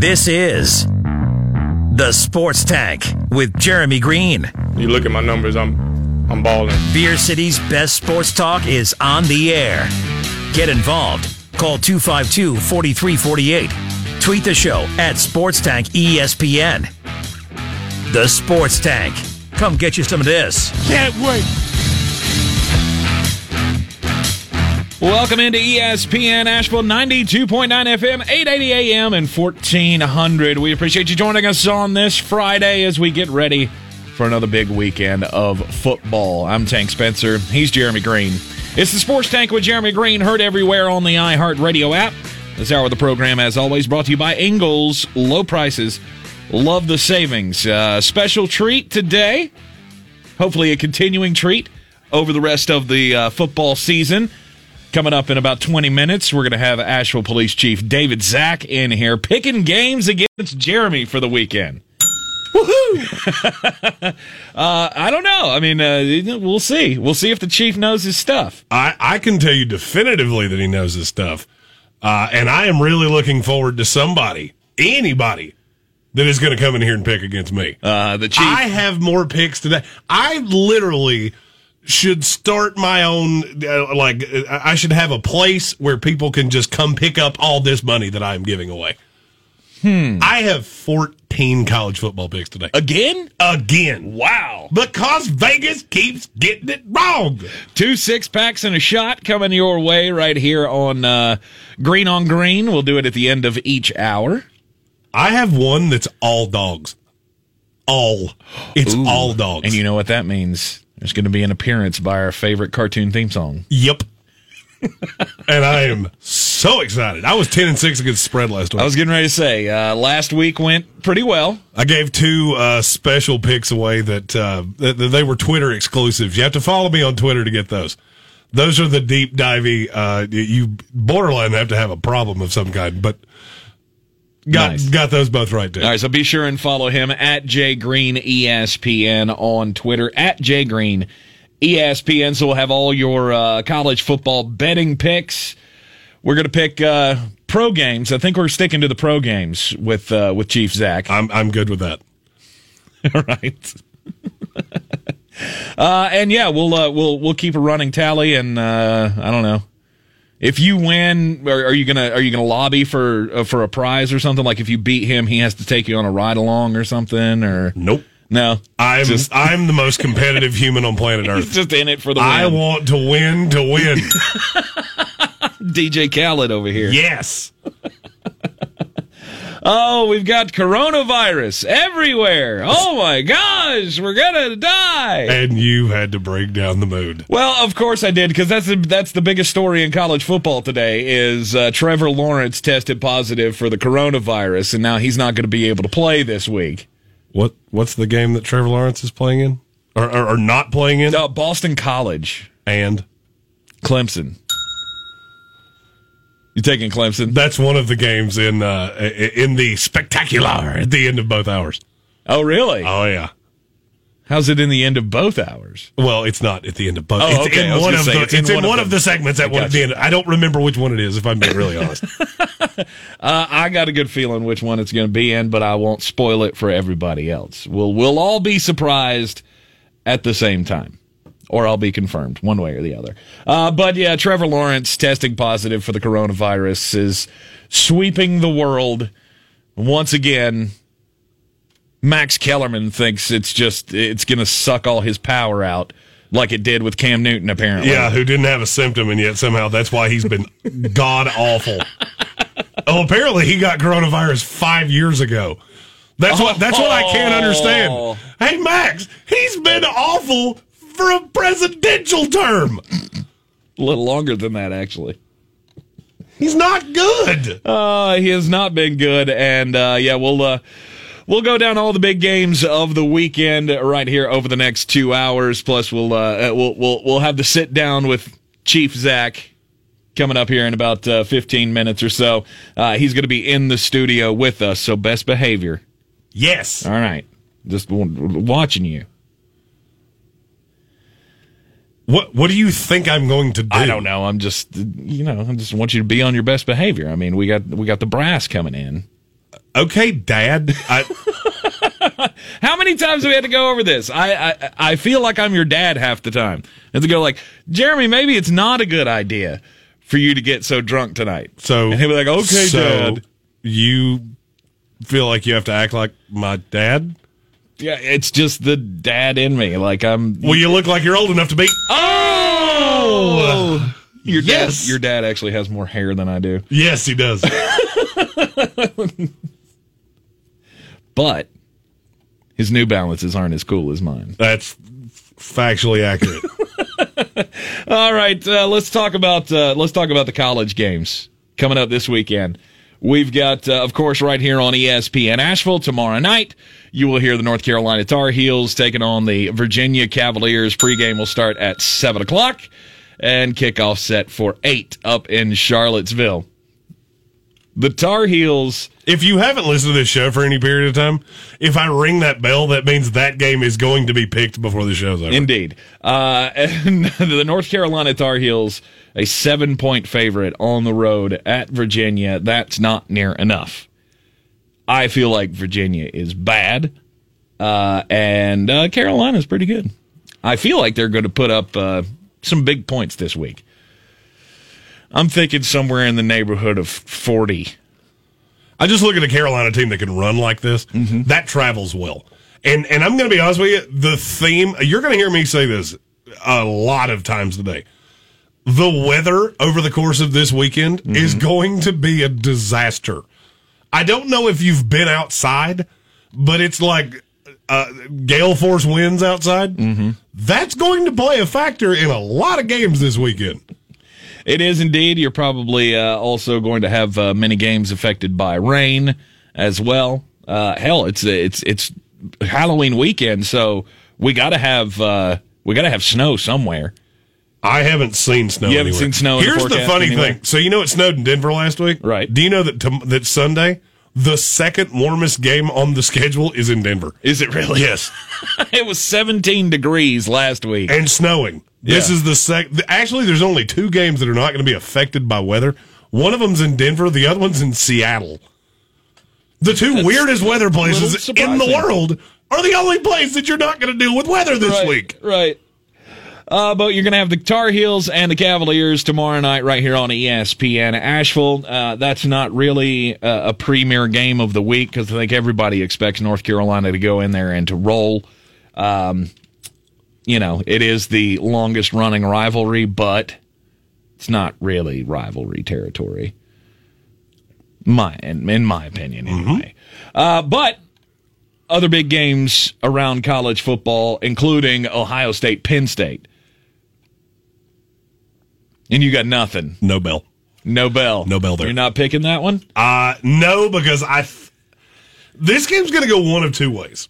This is the Sports Tank with Jeremy Greene. You look at my numbers, I'm I'm balling. Beer City's best sports talk is on the air. Get involved. Call 252 4348. Tweet the show at Sports Tank ESPN. The Sports Tank. Come get you some of this. Can't wait. Welcome into ESPN Asheville 92.9 FM, 880 AM, and 1400. We appreciate you joining us on this Friday as we get ready for another big weekend of football. I'm Tank Spencer. He's Jeremy Greene. It's the Sports Tank with Jeremy Greene, heard everywhere on the iHeartRadio app. This hour of the program, as always, brought to you by Ingles. Low prices. Love the savings. Uh, special treat today. Hopefully, a continuing treat over the rest of the uh, football season. Coming up in about 20 minutes, we're going to have Asheville Police Chief David Zack in here picking games against Jeremy for the weekend. Woohoo! uh, I don't know. I mean, uh, we'll see. We'll see if the chief knows his stuff. I, I can tell you definitively that he knows his stuff. Uh, and I am really looking forward to somebody, anybody, that is going to come in here and pick against me. Uh, the chief. I have more picks today. I literally should start my own, uh, like, I should have a place where people can just come pick up all this money that I am giving away. Hmm. I have 14 college football picks today. Again? Again. Wow. Because Vegas keeps getting it wrong. Two six packs and a shot coming your way right here on uh, Green on Green. We'll do it at the end of each hour. I have one that's all dogs. All. It's Ooh. all dogs. And you know what that means? There's going to be an appearance by our favorite cartoon theme song. Yep. and I am so excited. I was 10 and 6 against spread last week. I was getting ready to say, uh, last week went pretty well. I gave two uh, special picks away that, uh, that that they were Twitter exclusives. You have to follow me on Twitter to get those. Those are the deep divey. Uh, you borderline have to have a problem of some kind, but got Nice. got those both right too. All right, so be sure and follow him at Jay Green ESPN on Twitter at Jay Green ESPN. So we'll have all your uh, college football betting picks. We're going to pick uh, pro games. I think we're sticking to the pro games with uh, with Chief Zack. I'm I'm good with that. All right. uh, and yeah, we'll uh, we'll we'll keep a running tally, and uh, I don't know if you win, are, are you gonna are you gonna lobby for uh, for a prize or something? Like if you beat him, he has to take you on a ride along or something, or Nope. no? I'm Just- I'm the most competitive human on planet He's Earth. just in it for the win. I want to win to win. DJ Khaled over here. yes. Oh, we've got coronavirus everywhere. Oh my gosh, we're gonna die. And you had to break down the mood. Well, of course I did because that's the, that's the biggest story in college football today is uh, Trevor Lawrence tested positive for the coronavirus, and now he's not going to be able to play this week. What what's the game that Trevor Lawrence is playing in? Or or, or not playing in? Uh, Boston College, And Clemson. You taking Clemson? that's one of the games in uh in the spectacular at the end of both hours. Oh, really? Oh yeah. How's it in the end of both hours? Well, it's not at the end of both. Oh, it's okay. In one of say, the it's it's, in in, one one of of the segments at one at gotcha. the end. I don't remember which one it is if I'm being really honest. Uh, I got a good feeling which one it's going to be in, but I won't spoil it for everybody else. We'll we'll all be surprised at the same time, or I'll be confirmed one way or the other. Uh, but yeah, Trevor Lawrence testing positive for the coronavirus is sweeping the world once again. Max Kellerman thinks it's just it's going to suck all his power out, like it did with Cam Newton. Apparently, Yeah, who didn't have a symptom and yet somehow that's why he's been god awful. Oh, apparently he got coronavirus five years ago. That's what that's what I can't Oh. understand. Hey Max, he's been awful for a presidential term. a little longer than that actually. He's not good. Uh, he has not been good, and uh, yeah, we'll uh, we'll go down all the big games of the weekend right here over the next two hours. Plus, we'll uh, we'll we'll we'll have the sit down with Chief Zack coming up here in about uh, fifteen minutes or so. Uh, he's going to be in the studio with us, so best behavior. Yes. All right, just watching you. What What do you think I'm going to do? I don't know. I'm just you know I just want you to be on your best behavior. I mean, we got we got the brass coming in. Okay, Dad. I, How many times have we had to go over this? I, I I feel like I'm your dad half the time. And to go like, Jeremy, maybe it's not a good idea for you to get so drunk tonight. so and he'll be like, okay, so dad. You feel like you have to act like my dad? Yeah, it's just the dad in me. Like I'm. Well, you look like you're old enough to be. Oh, your Yes. dad. Your dad actually has more hair than I do, Yes, he does. but his New Balances aren't as cool as mine. That's factually accurate. All right, uh, let's talk about uh, let's talk about the college games coming up this weekend. We've got, uh, of course, right here on ESPN Asheville tomorrow night. You will hear the North Carolina Tar Heels taking on the Virginia Cavaliers. Pregame will start at seven o'clock, and kickoff set for eight up in Charlottesville. The Tar Heels. If you haven't listened to this show for any period of time, if I ring that bell, that means that game is going to be picked before the show's over. Indeed. Uh, and the North Carolina Tar Heels, a seven point favorite on the road at Virginia. That's not near enough. I feel like Virginia is bad, uh, and uh, Carolina's pretty good. I feel like they're going to put up uh, some big points this week. I'm thinking somewhere in the neighborhood of 40. I just look at a Carolina team that can run like this. Mm-hmm. That travels well. And and I'm going to be honest with you, the theme you're going to hear me say this a lot of times today. The weather over the course of this weekend mm-hmm. is going to be a disaster. I don't know if you've been outside, but it's like uh, gale force winds outside. Mm-hmm. That's going to play a factor in a lot of games this weekend. It is indeed. You're probably uh, also going to have uh, many games affected by rain as well. Uh, hell, it's it's it's Halloween weekend, so we got to have uh, we got to have snow somewhere. I haven't seen snow. You haven't anywhere. seen snow in the Here's the, forecast funny thing. So you know it snowed in Denver last week, Right. Do you know that that Sunday the second warmest game on the schedule is in Denver? Is it really? Yes, it was 17 degrees last week. and snowing. This Yeah. is the second. Actually, there's only two games that are not going to be affected by weather. One of them's in Denver. The other one's in Seattle. The two weirdest weather places in the world are the only place that you're not going to deal with weather this right, week. Right. Uh, but you're going to have the Tar Heels and the Cavaliers tomorrow night right here on ESPN Asheville. Uh, that's not really a, a premier game of the week because I think everybody expects North Carolina to go in there and to roll. Um, you know, it is the longest running rivalry, but it's not really rivalry territory. My, in, in my opinion, anyway. Uh, but other big games around college football, including Ohio State, Penn State. And you got nothing. No bell. No bell. No bell there. You're not picking that one? Uh, no, because I. Th- this game's going to go one of two ways.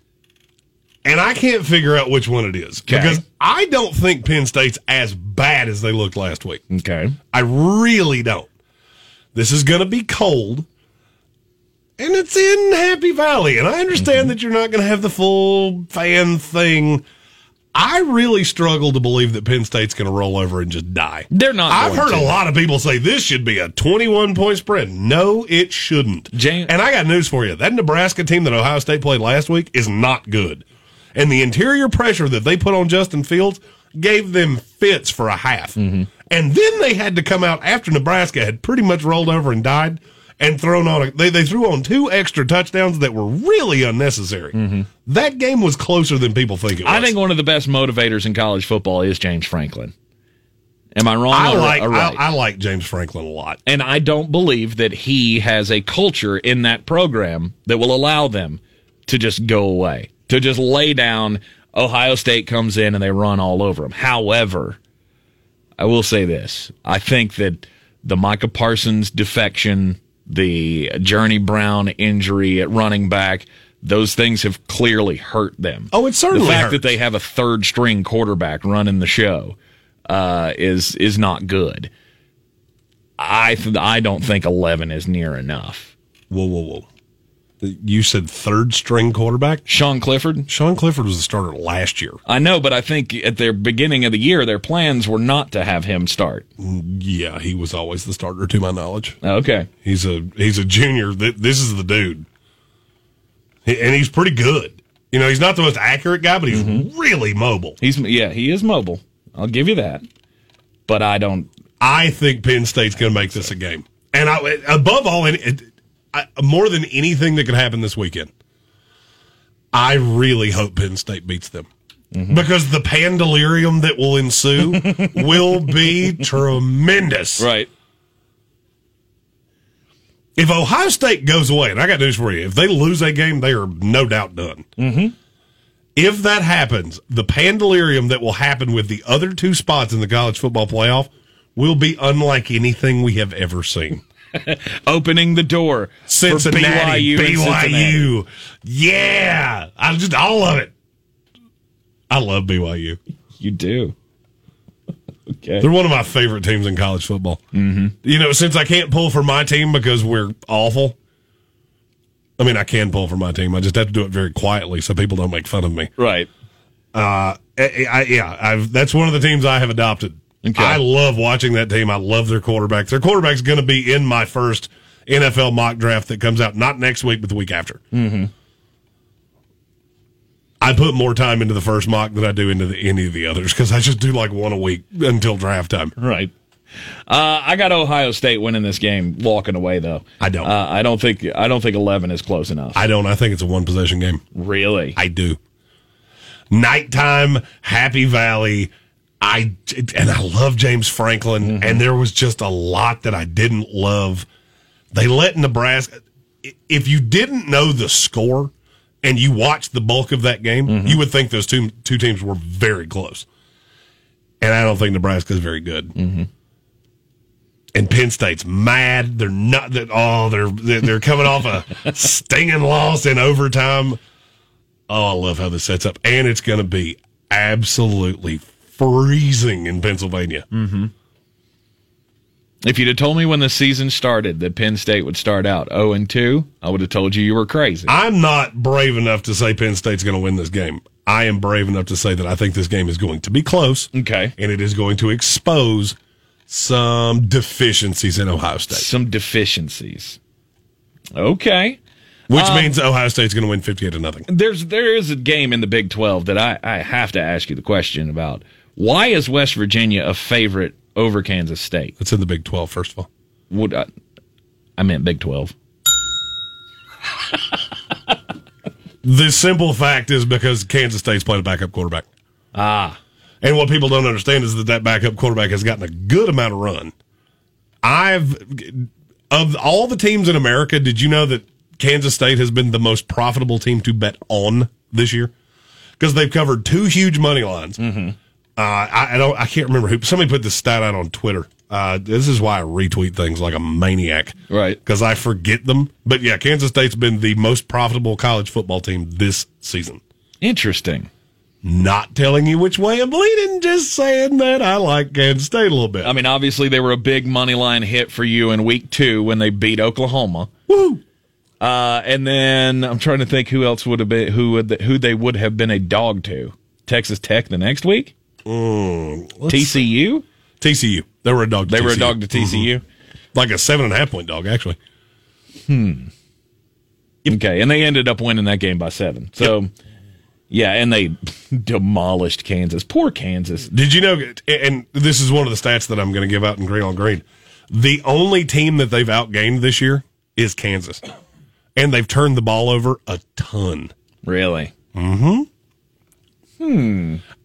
And I can't figure out which one it is. Okay. Because I don't think Penn State's as bad as they looked last week. Okay. I really don't. This is going to be cold. And it's in Happy Valley. And I understand that you're not going to have the full fan thing. I really struggle to believe that Penn State's going to roll over and just die. They're not I've heard to. a lot of people say this should be a 21 point spread. No, it shouldn't. James- and I got news for you. That Nebraska team that Ohio State played last week is not good. And the interior pressure that they put on Justin Fields gave them fits for a half. Mm-hmm. And then they had to come out after Nebraska had pretty much rolled over and died and thrown on a, they, they threw on two extra touchdowns that were really unnecessary. That game was closer than people think it was. Mm-hmm. I think one of the best motivators in college football is James Franklin. Am I wrong? I or- like right? I, I like James Franklin a lot. and I don't believe that he has a culture in that program that will allow them to just go away, to just lay down. Ohio State comes in and they run all over them. However, I will say this: I think that the Micah Parsons defection, the Journey Brown injury at running back. Those things have clearly hurt them. Oh, it certainly the fact hurts. that they have a third string quarterback running the show uh, is is not good. I th- I don't think eleven is near enough. Whoa, whoa, whoa. You said third string quarterback? Sean Clifford, Sean Clifford was the starter last year. I know, but I think at the beginning of the year, their plans were not to have him start. Yeah, he was always the starter to my knowledge. Okay, He's a he's a junior. This is the dude. and he's pretty good. You know, he's not the most accurate guy, but he's mm-hmm. really mobile. He's yeah, he is mobile. I'll give you that. But I don't. I think Penn State's going to make this a game, and I, above all, it, I, more than anything that could happen this weekend, I really hope Penn State beats them. Because the pandalirium that will ensue will be tremendous. Right. If Ohio State goes away, and I got news for you, if they lose a game, they are no doubt done. Mm-hmm. If that happens, the pandalirium that will happen with the other two spots in the college football playoff will be unlike anything we have ever seen. Opening the door Cincinnati, BYU. and Cincinnati. Yeah, I just all of it. I love BYU. You do. okay. They're one of my favorite teams in college football. Mm-hmm. You know, since I can't pull for my team because we're awful. I mean, I can pull for my team. I just have to do it very quietly so people don't make fun of me. Right. Uh, I, I, yeah, I've, that's one of the teams I have adopted. Okay. I love watching that team. I love their quarterback. Their quarterback's going to be in my first NFL mock draft that comes out not next week, but the week after. Mm-hmm. I put more time into the first mock than I do into the, any of the others because I just do like one a week until draft time. Right. Uh, I got Ohio State winning this game, walking away though. I don't. Uh, I don't think. I don't think eleven is close enough. I don't. I think it's a one possession game. really. I do. Nighttime, Happy Valley. I and I love James Franklin, mm-hmm. and there was just a lot that I didn't love. They let Nebraska. If you didn't know the score and you watched the bulk of that game, mm-hmm. you would think those two two teams were very close. And I don't think Nebraska is very good. Mm-hmm. And Penn State's mad. They're not that. Oh, they're they're they're coming off a stinging loss in overtime. Oh, I love how this sets up, and it's going to be absolutely freezing in Pennsylvania. Mm-hmm. If you'd have told me when the season started that Penn State would start out zero and two, I would have told you you were crazy. I'm not brave enough to say Penn State's going to win this game. I am brave enough to say that I think this game is going to be close, okay. and it is going to expose some deficiencies in Ohio State, Some deficiencies. Okay. which um, means Ohio State's going to win 58 to nothing. There's there is a game in the Big Twelve that I, I have to ask you the question about. Why is West Virginia a favorite over Kansas State? It's in the Big 12, first of all. Would I, I meant Big Twelve. The simple fact is because Kansas State's playing a backup quarterback. Ah. And what people don't understand is that that backup quarterback has gotten a good amount of run. I've of all the teams in America, did you know that Kansas State has been the most profitable team to bet on this year? Because they've covered two huge money lines. Mm-hmm. Uh, I, I don't. I can't remember who. Somebody put this stat out on Twitter. Uh, this is why I retweet things like a maniac, Right. Because I forget them. But yeah, Kansas State's been the most profitable college football team this season. Interesting. Not telling you which way I'm leaning, just saying that I like Kansas State a little bit. I mean, obviously they were a big money line hit for you in week two when they beat Oklahoma. Woo! Uh, and then I'm trying to think who else would have been who would who they would have been a dog to. Texas Tech the next week. TCU. TCU. They were a dog. To They were a dog to TCU. Mhm. Like a seven and a half point dog, actually. Hmm. Okay, and they ended up winning that game by seven. So, yeah, and they demolished Kansas. Poor Kansas. Did you know? And this is one of the stats that I'm going to give out in green on green. The only team that they've outgained this year is Kansas, and they've turned the ball over a ton. Really?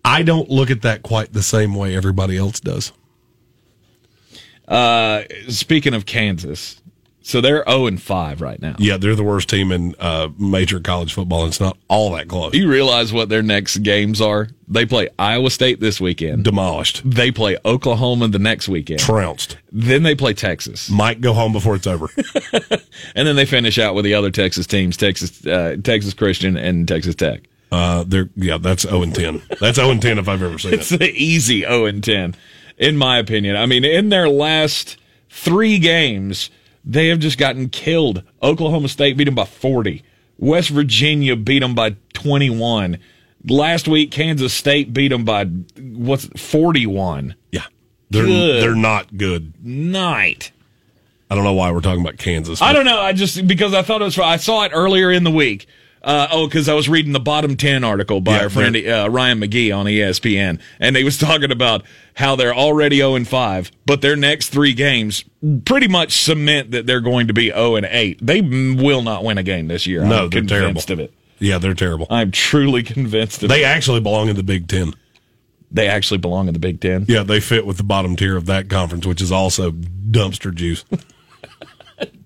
I don't look at that quite the same way everybody else does. Uh, speaking of Kansas, so they're zero and five right now. Yeah, they're the worst team in uh, major college football. and It's not all that close. You realize what their next games are? They play Iowa State this weekend. Demolished, They play Oklahoma the next weekend. trounced. Then they play Texas, Might go home before it's over. and then they finish out with the other Texas teams: Texas, uh, Texas Christian, and Texas Tech. Uh, they're yeah, that's zero and ten. That's zero and ten if I've ever seen it. It's it. the easy 0 and 10, in my opinion. I mean, in their last three games, they have just gotten killed. Oklahoma State beat them by 40. West Virginia beat them by 21. Last week, Kansas State beat them by what's 41. Yeah, they're Good. they're not good. Night. I don't know why we're talking about Kansas. I don't know. I just because I thought it was. I saw it earlier in the week. Uh, oh, because I was reading the bottom 10 article by Yeah, our friend uh, Ryan McGee on ESPN, and he was talking about how they're already 0 and 5, but their next three games pretty much cement that they're going to be 0 and 8. They will not win a game this year. No, I'm they're terrible. of it. Yeah, they're terrible. I'm truly convinced of They it. actually belong in the Big Ten. They actually belong in the Big Ten. Yeah, they fit with the bottom tier of that conference, which is also dumpster juice.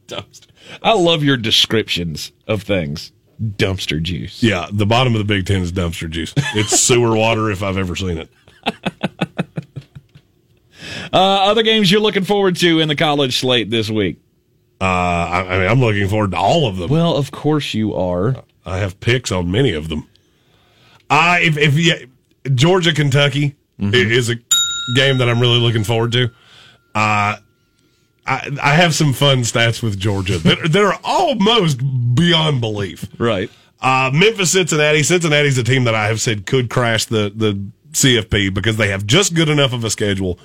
Dumpster. I love your descriptions of things. Dumpster juice. Yeah, the bottom of the Big Ten is dumpster juice. It's sewer water if I've ever seen it. Uh, other games you're looking forward to in the college slate this week? Uh, I, I mean, I'm looking forward to all of them. Well, of course you are. I have picks on many of them. I if if yeah, Georgia Kentucky i- is a game that I'm really looking forward to. Uh I I have some fun stats with Georgia that, that are almost beyond belief. Right. Uh, Memphis, Cincinnati. Cincinnati's a team that I have said could crash the the CFP because they have just good enough of a schedule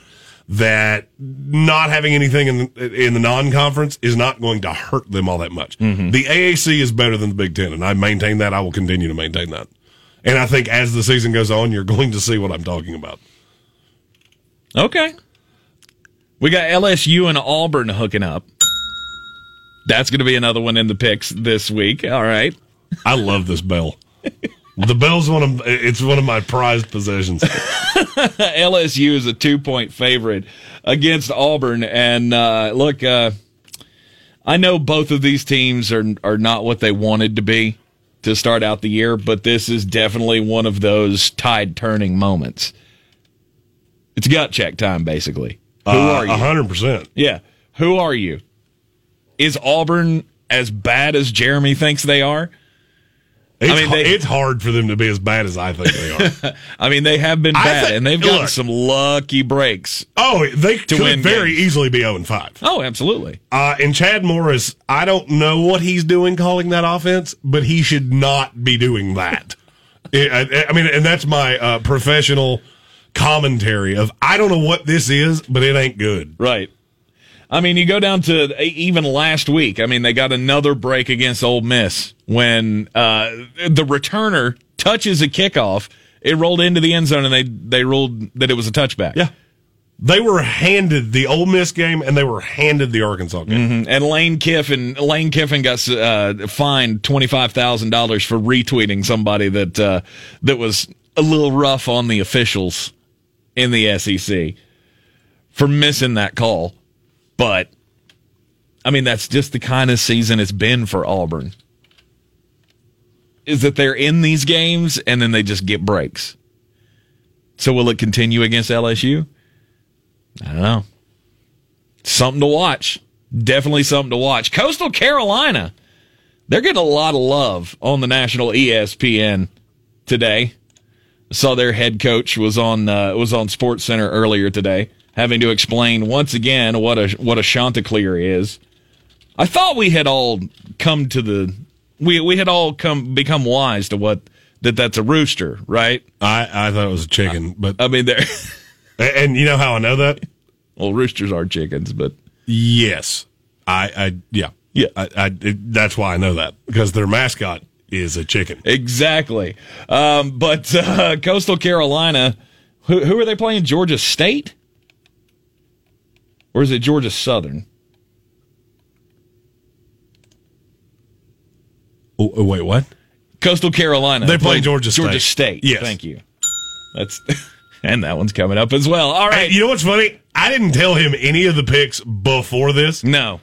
that not having anything in the, in the non conference is not going to hurt them all that much. The AAC is better than the Big Ten, and I maintain that. I will continue to maintain that. And I think as the season goes on, you're going to see what I'm talking about. Okay. We got LSU and Auburn hooking up. That's going to be another one in the picks this week. All right. I love this bell. the bell's one of it's one of my prized possessions. LSU is a two point favorite against Auburn. And uh, look, uh, I know both of these teams are, are not what they wanted to be to start out the year, but this is definitely one of those tide turning moments. It's gut check time, basically. Who are you? Uh, hundred percent. Yeah. Who are you? Is Auburn as bad as Jeremy thinks they are? It's, mean, they- it's hard for them to be as bad as I think they are. I mean, they have been bad, think- and they've gotten look. some lucky breaks. Oh, they could win very games. easily be 0 and 5. Oh, absolutely. Uh, and Chad Morris, I don't know what he's doing calling that offense, but he should not be doing that. I, I- I mean, and that's my uh, professional commentary of I don't know what this is, but it ain't good. Right. I mean, you go down to even last week. I mean, they got another break against Ole Miss when uh, the returner touches a kickoff. It rolled into the end zone, and they they ruled that it was a touchback. Yeah. They were handed the Ole Miss game and they were handed the Arkansas game. And Lane Kiffin, Lane Kiffin got uh, fined twenty five thousand dollars for retweeting somebody that uh, that was a little rough on the officials in the SEC for missing that call. But I mean, that's just the kind of season it's been for Auburn. Is that they're in these games and then they just get breaks. So will it continue against LSU? I don't know something to watch. Definitely something to watch. Coastal Carolina, they're getting a lot of love on the national ESPN today. Saw their head coach was on uh, was on Sports Center earlier today, having to explain once again what a what a Chanticleer is. I thought we had all come to the we we had all come become wise to what that that's a rooster, right? I, I thought it was a chicken, but I mean, they're and and you know how I know that? well, roosters are chickens, but Yes, I, I yeah, Yeah. I, I it, that's why I know that because their mascot is a chicken. Exactly. Um, but uh, Coastal Carolina, who, who are they playing? Georgia State? Or is it Georgia Southern? Oh, oh, wait, what? Coastal Carolina. They play Georgia State. Georgia State. Yes. Thank you. That's and that one's coming up as well. All right. Hey, you know what's funny? I didn't tell him any of the picks before this, no.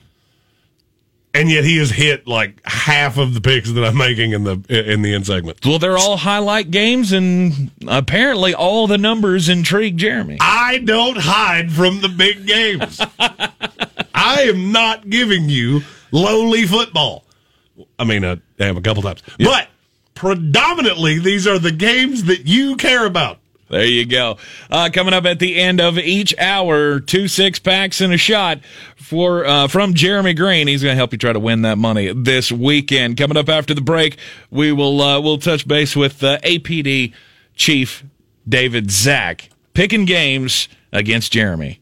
And yet he has hit like half of the picks that I'm making in the in the end segment. Well, they're all highlight games, and apparently all the numbers intrigue Jeremy. I don't hide from the big games. I am not giving you lowly football. I mean, uh, I have a couple times, but predominantly these are the games that you care about. There you go. Uh, coming up at the end of each hour, two six packs and a shot for uh, from Jeremy Greene. He's going to help you try to win that money this weekend. Coming up after the break, we will uh, we'll touch base with uh, APD Chief David Zack picking games against Jeremy.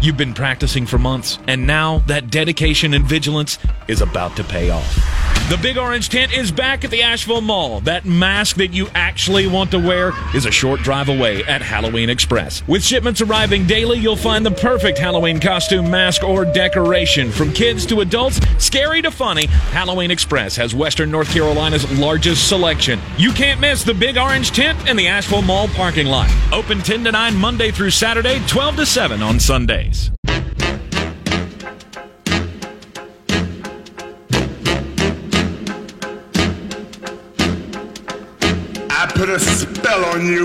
You've been practicing for months, and now that dedication and vigilance is about to pay off. The Big Orange Tent is back at the Asheville Mall. That mask that you actually want to wear is a short drive away at Halloween Express. With shipments arriving daily, you'll find the perfect Halloween costume, mask, or decoration. From kids to adults, scary to funny, Halloween Express has Western North Carolina's largest selection. You can't miss the Big Orange Tent in the Asheville Mall parking lot. Open 10 to 9 Monday through Saturday, 12 to 7 on Sundays. Put a spell on you.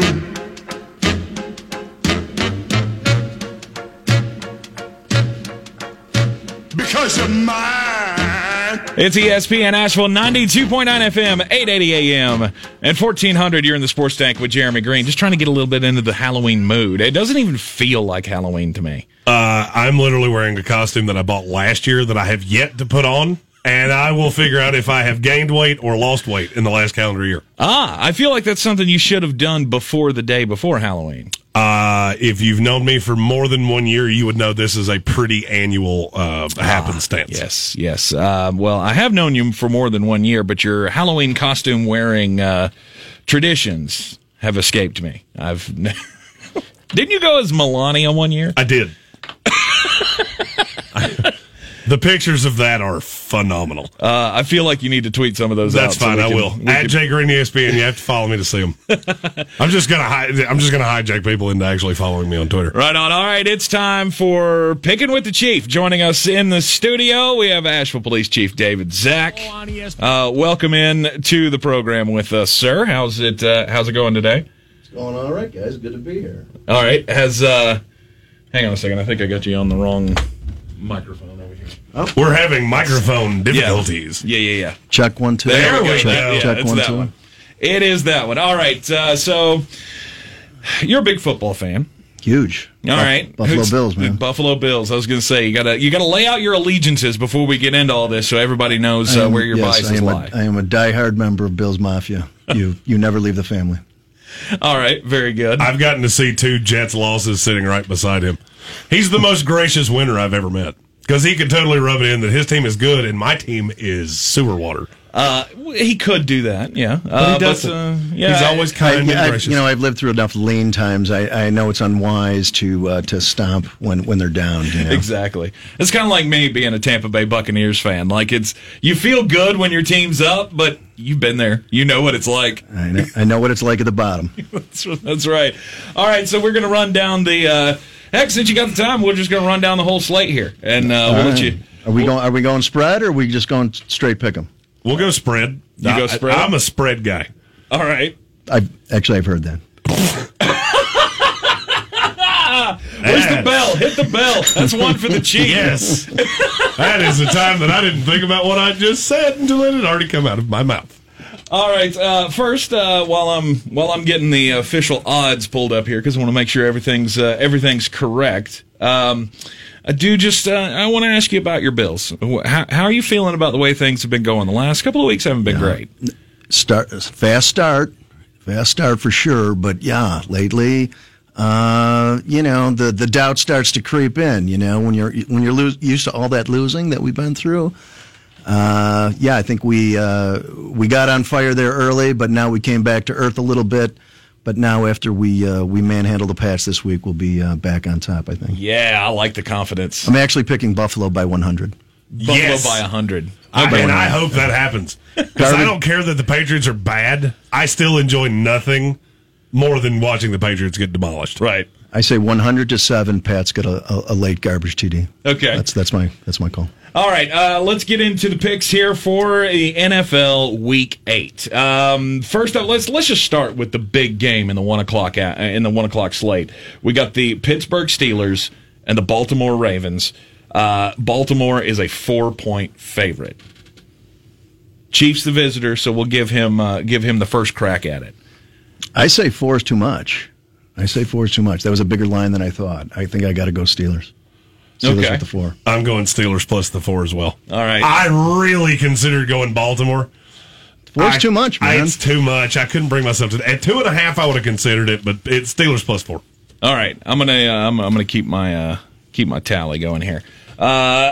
Because you're mine. It's ESPN Asheville 92.9 FM, 880 AM, and 1400. You're in the sports tank with Jeremy Greene. Just trying to get a little bit into the Halloween mood. It doesn't even feel like Halloween to me. Uh, I'm literally wearing a costume that I bought last year that I have yet to put on, and I will figure out if I have gained weight or lost weight in the last calendar year. Ah, I feel like that's something you should have done before the day before Halloween. Uh, if you've known me for more than one year, you would know this is a pretty annual uh, happenstance. Yes, yes. Uh, well, I have known you for more than one year, but your Halloween costume wearing uh, traditions have escaped me. I've. Didn't you go as Melania one year? I did. The pictures of that are phenomenal. Uh, I feel like you need to tweet some of those That's out. so fine. we I can- will. we At can- Jay Green ESPN, you have to follow me to see them. I'm just gonna hi- I'm just gonna hijack people into actually following me on Twitter. Right on. All right, it's time for Picking with the Chief. Joining us in the studio, we have Asheville Police Chief David Zack. Uh, welcome in to the program with us, sir. How's it? Uh, how's it going today? It's going all right, guys. Good to be here. All right. Has uh, hang on a second. I think I got you on the wrong microphone over here. We're having microphone difficulties. Yeah, yeah, yeah. Check one, two. There we go. Check, Yeah, check it's one, that two. one. It is that one. All right. Uh, so you're a big football fan. Huge. All Buff- right, Buffalo Who's- Bills, man. Buffalo Bills. I was going to say you got to you got to lay out your allegiances before we get into all this, so everybody knows I uh, am- where your yes, I biases am lie. A, I am a diehard member of Bills Mafia. You you never leave the family. all right, very good. I've gotten to see two Jets losses sitting right beside him. He's the most gracious winner I've ever met because he could totally rub it in that his team is good and my team is sewer water. Uh, he could do that, yeah. Uh, he doesn't. uh, yeah, He's always I, kind and I- gracious. you know, I've lived through enough lean times. I, I know it's unwise to uh, to stomp when, when they're down. You know? Exactly. It's kind of like me being a Tampa Bay Buccaneers fan. Like it's you feel good when your team's up, but you've been there. You know what it's like. I know, I know what it's like at the bottom. That's, that's right. All right, so we're going to run down the. Heck, since you got the time, we're just going to run down the whole slate here, and uh, we'll All let right. you. Are we going? Are we going spread, or are we just going straight pick them? we'll go spread. You go spread? I'm a spread guy. All right. I've actually I've heard that. Where's the bell? Hit the bell. That's one for the chief. Yes. that is the time that I didn't think about what I just said until it had already come out of my mouth. All right. Uh, first, uh, while I'm while I'm getting the official odds pulled up here because I want to make sure everything's uh, everything's correct. Um, I do just uh, I want to ask you about your Bills. How, how are you feeling about the way things have been going? The last couple of weeks haven't been great. start fast start fast start for sure but yeah lately uh you know the the doubt starts to creep in you know when you're when you're lose, used to all that losing that we've been through uh yeah i think we uh we got on fire there early but now we came back to earth a little bit but now after we uh we manhandle the patch this week we'll be uh, back on top i think Yeah, I like the confidence. i'm actually picking buffalo by 100 Buffalo Yes. by hundred. I, by and one I hope that happens. Because I don't care that the Patriots are bad. I still enjoy nothing more than watching the Patriots get demolished. Right. I say 100 to 7 pat's got a, a, a late garbage td Okay. that's that's my that's my call All right, uh, let's get into the picks here for the NFL Week Eight. Um, first up, let's let's just start with the big game in the one o'clock uh, in the one o'clock slate. We got the Pittsburgh Steelers and the Baltimore Ravens. Uh, Baltimore is a four point favorite. Chiefs the visitor, so we'll give him uh, give him the first crack at it. I say four is too much. I say four is too much. That was a bigger line than I thought. I think I got to go Steelers. Steelers Okay. with the four. I'm going Steelers plus the four as well. All right. I really considered going Baltimore. Four's I- too much, I- man. it's too much. I couldn't bring myself to. That. At two and a half, I would have considered it, but it's Steelers plus four. All right, I'm gonna uh, I'm, I'm gonna keep my uh, keep my tally going here. Uh,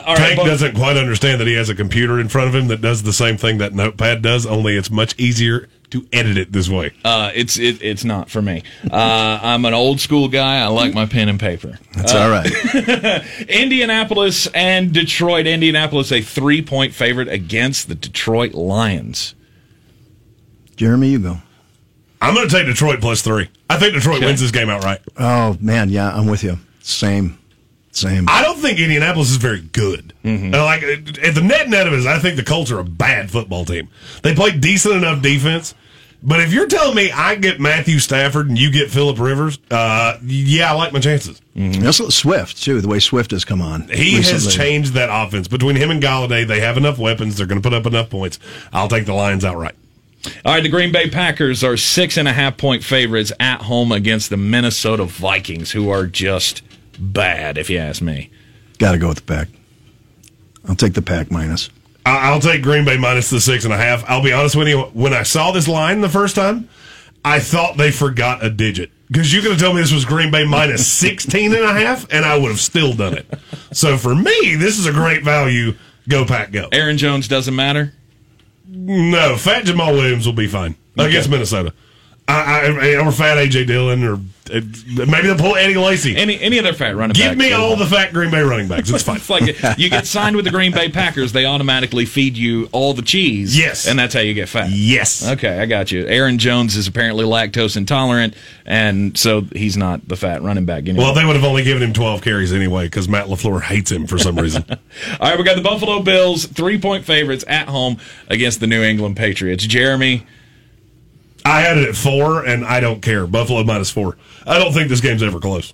all right, Tank but- doesn't quite understand that he has a computer in front of him that does the same thing that Notepad does, only it's much easier to edit it this way. Uh, it's it, it's not for me. Uh, I'm an old school guy. I like my pen and paper. That's all right. Indianapolis and Detroit. Indianapolis a three point favorite against the Detroit Lions. Jeremy, you go. I'm going to take Detroit plus three. I think Detroit wins this game outright. Oh man, yeah, I'm with you. Same, same. I don't think Indianapolis is very good. Mm-hmm. Like at the net net of it is, I think the Colts are a bad football team. They play decent enough defense, but if you're telling me I get Matthew Stafford and you get Philip Rivers, uh, yeah, I like my chances. Also Swift too. The way Swift has come on. He has changed that offense between him and Golladay. They have enough weapons. They're going to put up enough points. I'll take the Lions outright. All right, the Green Bay Packers are six and a half point favorites at home against the Minnesota Vikings, who are just bad, if you ask me. Got to go with the pack. I'll take the pack minus. I- I'll take Green Bay minus the six and a half. I'll be honest with you. When I saw this line the first time, I thought they forgot a digit. Because you could have told me this was Green Bay minus 16 and a half, and I would have still done it. So for me, this is a great value. Go pack, go. Aaron Jones doesn't matter. No, Fat Jamaal Williams will be fine against Minnesota. I, I, or Fat AJ Dillon, or uh, maybe they'll pull Eddie Lacy. Any any other fat running Give back. Give me all the fat Green Bay running backs. It's fine. It's like you get signed with the Green Bay Packers, they automatically feed you all the cheese. Yes. And that's how you get fat. yes. Okay, I got you. Aaron Jones is apparently lactose intolerant, and so he's not the fat running back anymore. Well, they would have only given him 12 carries anyway because Matt LaFleur hates him for some reason. All right, we got the Buffalo Bills, three point favorites at home against the New England Patriots. Jeremy, I had it at four, and I don't care. Buffalo minus four. I don't think this game's ever close.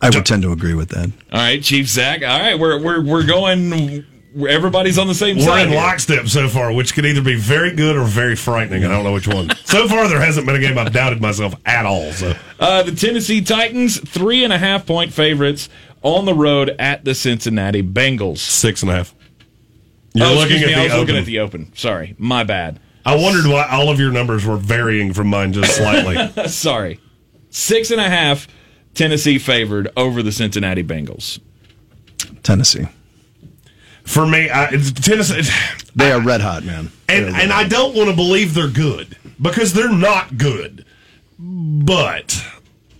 I would tend to agree with that. all right, Chief Zack. All right, we're we're we're going. Everybody's on the same We're side. in here. lockstep so far, which could either be very good or very frightening. I don't know which one. so far, there hasn't been a game I've doubted myself at all. So Uh, the Tennessee Titans, three and a half point favorites on the road at the Cincinnati Bengals. six and a half. You're oh, looking excuse at the I was looking open. at the open. Sorry, my bad. I wondered why all of your numbers were varying from mine just slightly. Sorry, six and a half. Tennessee favored over the Cincinnati Bengals. Tennessee. For me, I, it's Tennessee. They are red hot, man. and They're red and I don't want to believe they're good because they're not good. But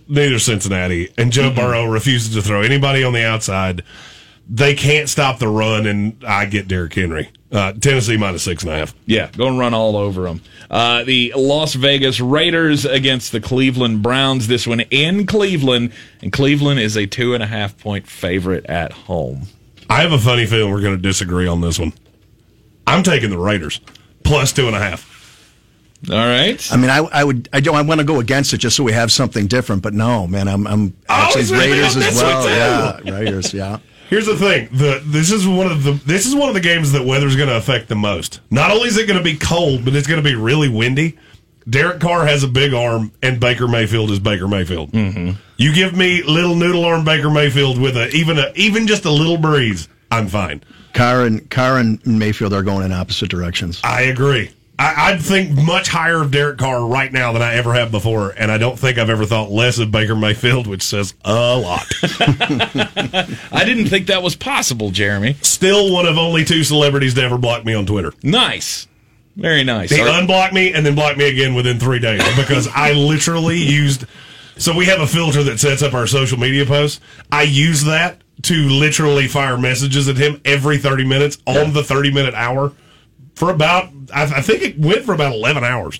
neither Cincinnati and Joe Burrow refuses to throw anybody on the outside. They can't stop the run, and I get Derrick Henry. Uh, Tennessee minus six and a half. Yeah, go and run all over them. Uh, the Las Vegas Raiders against the Cleveland Browns. This one in Cleveland, and Cleveland is a two and a half point favorite at home. I have a funny feeling we're going to disagree on this one. I'm taking the Raiders plus two and a half. All right. I mean, I, I would, I don't, I want to go against it just so we have something different. But no, man, I'm, I'm actually was thinking Raiders as well. Yeah, Raiders. Yeah. Here's the thing: the this is one of the this is one of the games that weather's going to affect the most. Not only is it going to be cold, but it's going to be really windy. Derek Carr has a big arm, and Baker Mayfield is Baker Mayfield. Mm-hmm. You give me little noodle arm Baker Mayfield with a even a even just a little breeze, I'm fine. Carr and Carr and Mayfield are going in opposite directions. I agree. I, I'd think much higher of Derek Carr right now than I ever have before, and I don't think I've ever thought less of Baker Mayfield, which says a lot. I didn't think that was possible, Jeremy. Still one of only two celebrities to ever block me on Twitter. Nice. Very nice. Right. unblocked me and then blocked me again within three days because I literally used. So we have a filter that sets up our social media posts. I use that to literally fire messages at him every 30 minutes on the 30 minute hour for about, I, I think it went for about 11 hours.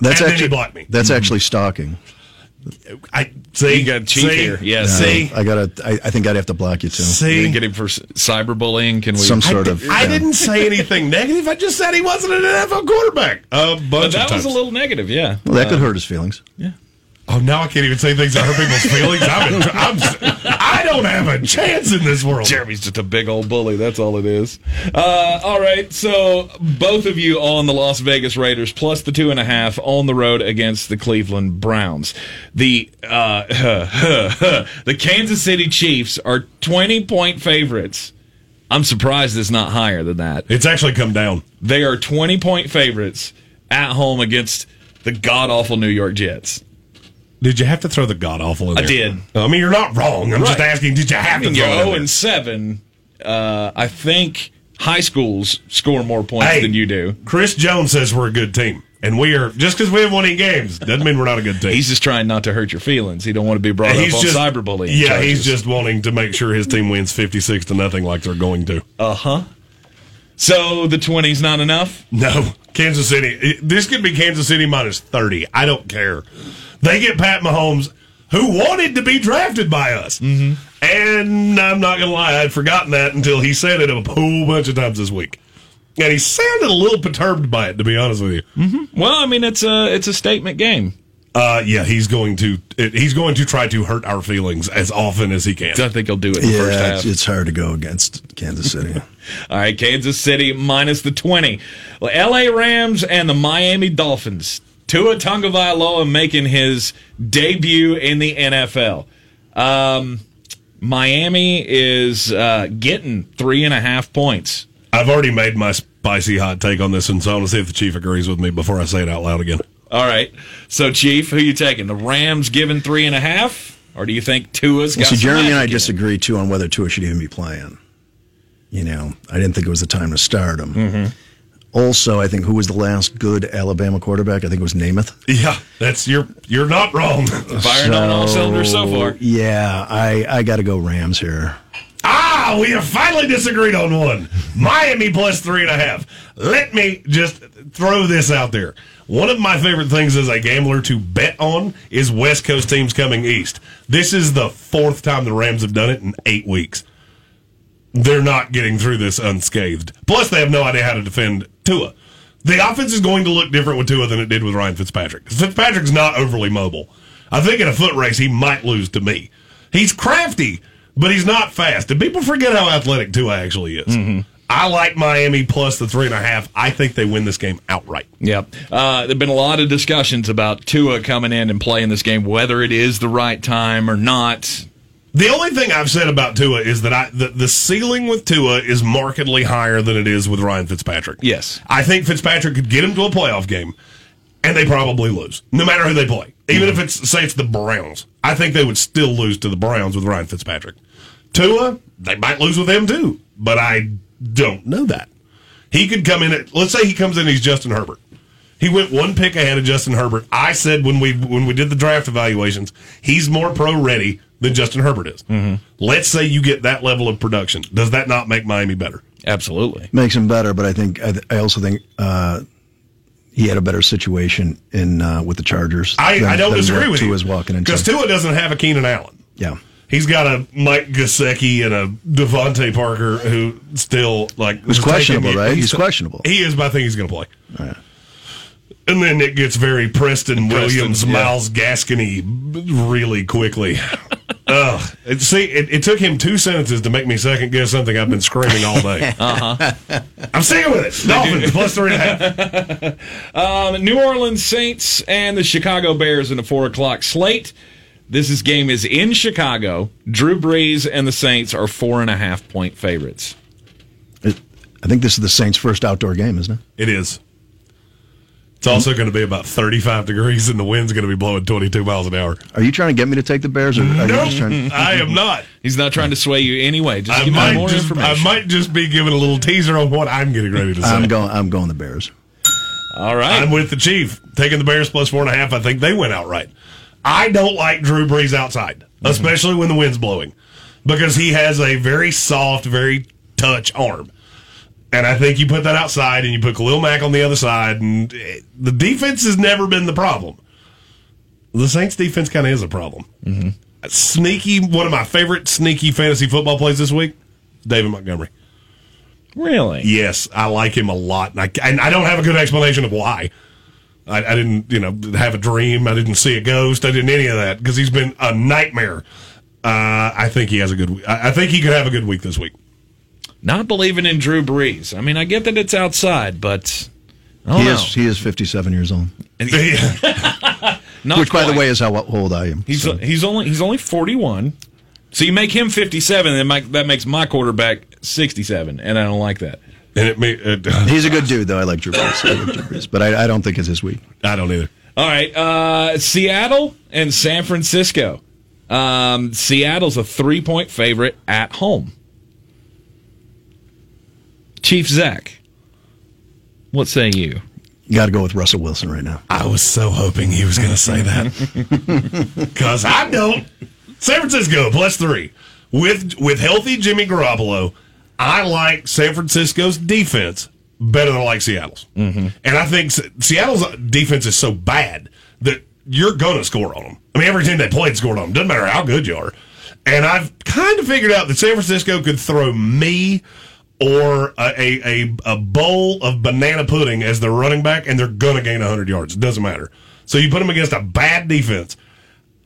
That's And then he actually blocked me. That's hmm. actually stalking. I see. You got cheap see, here. Yeah, See. I gotta. I, I think I'd have to block you too. Can See. we get him for cyberbullying? Can we? Some I, sort di- of. I yeah. didn't say anything negative. I just said he wasn't an NFL quarterback. A bunch But of that times. was a little negative. Yeah. Well, that could uh, hurt his feelings. Yeah. Oh, now I can't even say things that hurt people's feelings. I'm, in, I'm I don't have a chance in this world. Jeremy's just a big old bully. That's all it is. Uh, all right. So both of you on the Las Vegas Raiders plus the two and a half on the road against the Cleveland Browns. The uh, the Kansas City Chiefs are twenty point favorites. I'm surprised it's not higher than that. It's actually come down. They are twenty point favorites at home against the god awful New York Jets. Did you have to throw the god awful in I did. I mean, you're not wrong. I'm just asking, did you have I mean, to throw it 0 and 7. Uh, I think high schools score more points Hey, than you do. Chris Jones says we're a good team. And we are, just because we have won eight games, doesn't mean we're not a good team. He's just trying not to hurt your feelings. He don't want to be brought He's up just on cyberbullying. Yeah, charges. he's just wanting to make sure his team wins 56 to nothing like they're going to. Uh huh. So the 20's not enough? No, Kansas City. This could be Kansas City minus 30. I don't care. They get Pat Mahomes, who wanted to be drafted by us. Mm-hmm. And I'm not going to lie, I'd forgotten that until he said it a whole bunch of times this week. And he sounded a little perturbed by it, to be honest with you. Well, I mean, it's a it's a statement game. Uh, yeah, he's going to he's going to try to hurt our feelings as often as he can. I think he'll do it in the first Yeah, half. it's, it's hard to go against Kansas City. All right, Kansas City minus the 20. Well, LA Rams and the Miami Dolphins. Tua Tagovailoa making his debut in the NFL. Um, Miami is uh, getting three and a half points. I've already made my spicy hot take on this, and so I want to see if the chief agrees with me before I say it out loud again. All right. So, Chief, who you taking? The Rams giving three and a half? Or do you think Tua's got Well, see, some Jeremy and I magic disagree too on whether Tua should even be playing. You know, I didn't think it was the time to start him. Mm-hmm. Also, I think who was the last good Alabama quarterback? I think it was Namath. Yeah, that's you're you're not wrong. Firing on all cylinders so far. Yeah, I, I got to go Rams here. Ah, we have finally disagreed on one. Miami plus three and a half. Let me just throw this out there. One of my favorite things as a gambler to bet on is West Coast teams coming east. This is the fourth time the Rams have done it in eight weeks. They're not getting through this unscathed. Plus, they have no idea how to defend Tua. The offense is going to look different with Tua than it did with Ryan Fitzpatrick. Fitzpatrick's not overly mobile. I think in a foot race, he might lose to me. He's crafty, but he's not fast. And people forget how athletic Tua actually is. I like Miami plus the three and a half. I think they win this game outright. Yep. Uh, there have been a lot of discussions about Tua coming in and playing this game, whether it is the right time or not. The only thing I've said about Tua is that I the, the ceiling with Tua is markedly higher than it is with Ryan Fitzpatrick. Yes. I think Fitzpatrick could get him to a playoff game, and they probably lose, no matter who they play. Even if it's say it's the Browns, I think they would still lose to the Browns with Ryan Fitzpatrick. Tua, they might lose with him too, but I don't know that. He could come in at let's say he comes in, he's Justin Herbert. He went one pick ahead of Justin Herbert. I said when we when we did the draft evaluations, he's more pro ready than Justin Herbert is. Let's say you get that level of production. Does that not make Miami better? Absolutely. Makes him better, but I think I, I also think uh, he had a better situation in uh, with the Chargers. I, than- I don't disagree what with you. Tua's walking into. because Tua doesn't have a Keenan Allen. yeah, He's got a Mike Gesicki and a DeVante Parker who still like He's was questionable, taking- right? He's questionable. He is, but I think he's going to play. And then it gets very Preston, Williams, yeah. Miles Gascony really quickly. Ugh. It, see, it, it took him two sentences to make me second guess something I've been screaming all day. uh-huh. I'm sticking with it. Dolphins plus three and a half. Um, New Orleans Saints and the Chicago Bears in a four o'clock slate. This is game is in Chicago. Drew Brees and the Saints are four and a half point favorites. It- I think this is the Saints' first outdoor game, isn't it? It is. It's also going to be about 35 degrees, and the wind's going to be blowing 22 miles an hour. Are you trying to get me to take the Bears, or are you No, just trying? I am not. He's not trying to sway you anyway. Just I give me might more just, I might just be giving a little teaser on what I'm getting ready to say. I'm going. I'm going the Bears. All right. I'm with the Chief, taking the Bears plus four and a half. I think they went outright. I don't like Drew Brees outside, mm-hmm. especially when the wind's blowing, because he has a very soft, very touch arm. And I think you put that outside and you put Khalil Mack on the other side, and eh, the defense has never been the problem. The Saints defense kind of is a problem. Sneaky, one of my favorite sneaky fantasy football plays this week, David Montgomery. really? Yes, I like him a lot, and I, and I don't have a good explanation of why. I, I didn't, you know, have a dream. I didn't see a ghost. I didn't any of that because he's been a nightmare. Uh, I think he has a good. I I think he could have a good week this week. Not believing in Drew Brees. I mean, I get that it's outside, but I don't He know. is. He is 57 years old, Not which, by the way, is how old I am. He's so. he's only he's only forty one. So you make him fifty seven, then Mike, that makes my quarterback sixty seven, and I don't like that. and it, may- it He's a good dude, though. I like Drew Brees. I like Drew Brees, but I, I don't think it's his week. I don't either. All right, uh, Seattle and San Francisco. Um, Seattle's a three point favorite at home. Chief Zack, what say you? Got to go with Russell Wilson right now. I was so hoping he was going to say that because I don't. San Francisco plus three with with healthy Jimmy Garoppolo. I like San Francisco's defense better than I like Seattle's, mm-hmm. and I think Seattle's defense is so bad that you're going to score on them. I mean, every team they played scored on them. Doesn't matter how good you are. And I've kind of figured out that San Francisco could throw me or a, a, a, bowl of banana pudding as their running back, and they're going to gain 100 yards. It doesn't matter. So you put them against a bad defense.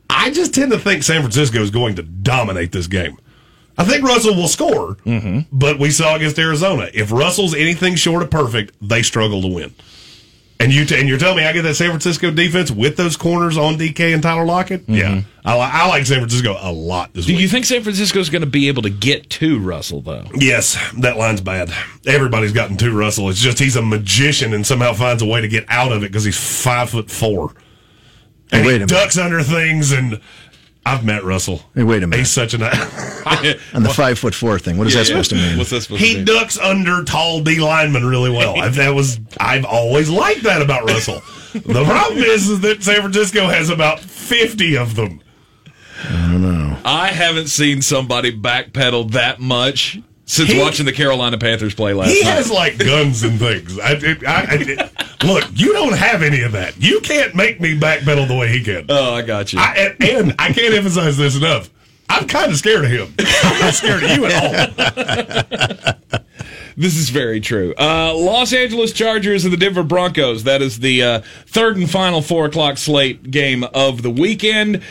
I just tend to think San Francisco is going to dominate this game. I think Russell will score, mm-hmm. but we saw against Arizona. If Russell's anything short of perfect, they struggle to win. And you t- and you're telling me I get that San Francisco defense with those corners on DK and Tyler Lockett? Mm-hmm. Yeah, I, li- I like San Francisco a lot this Do week. you think San Francisco's going to be able to get to Russell, though? Yes, that line's bad. Everybody's gotten to Russell. It's just he's a magician and somehow finds a way to get out of it because he's five foot four. And Hey, wait he a minute. ducks under things, and I've met Russell. Hey, wait a minute. He's such an. And the five foot four thing. What is that supposed to mean? What's that supposed he to mean? ducks under tall D linemen really well. I- that was I've always liked that about Russell. the problem is, is that San Francisco has about fifty of them. I don't know. I haven't seen somebody backpedal that much since He- watching the Carolina Panthers play last He night. has like guns and things. I, I, I- look, you don't have any of that. You can't make me backpedal the way he can. oh, I got you. I, and, and I can't emphasize this enough. I'm kind of scared of him. I'm not scared of you at all. This is very true. Uh, Los Angeles Chargers and the Denver Broncos. That is the uh, third and final four o'clock slate game of the weekend.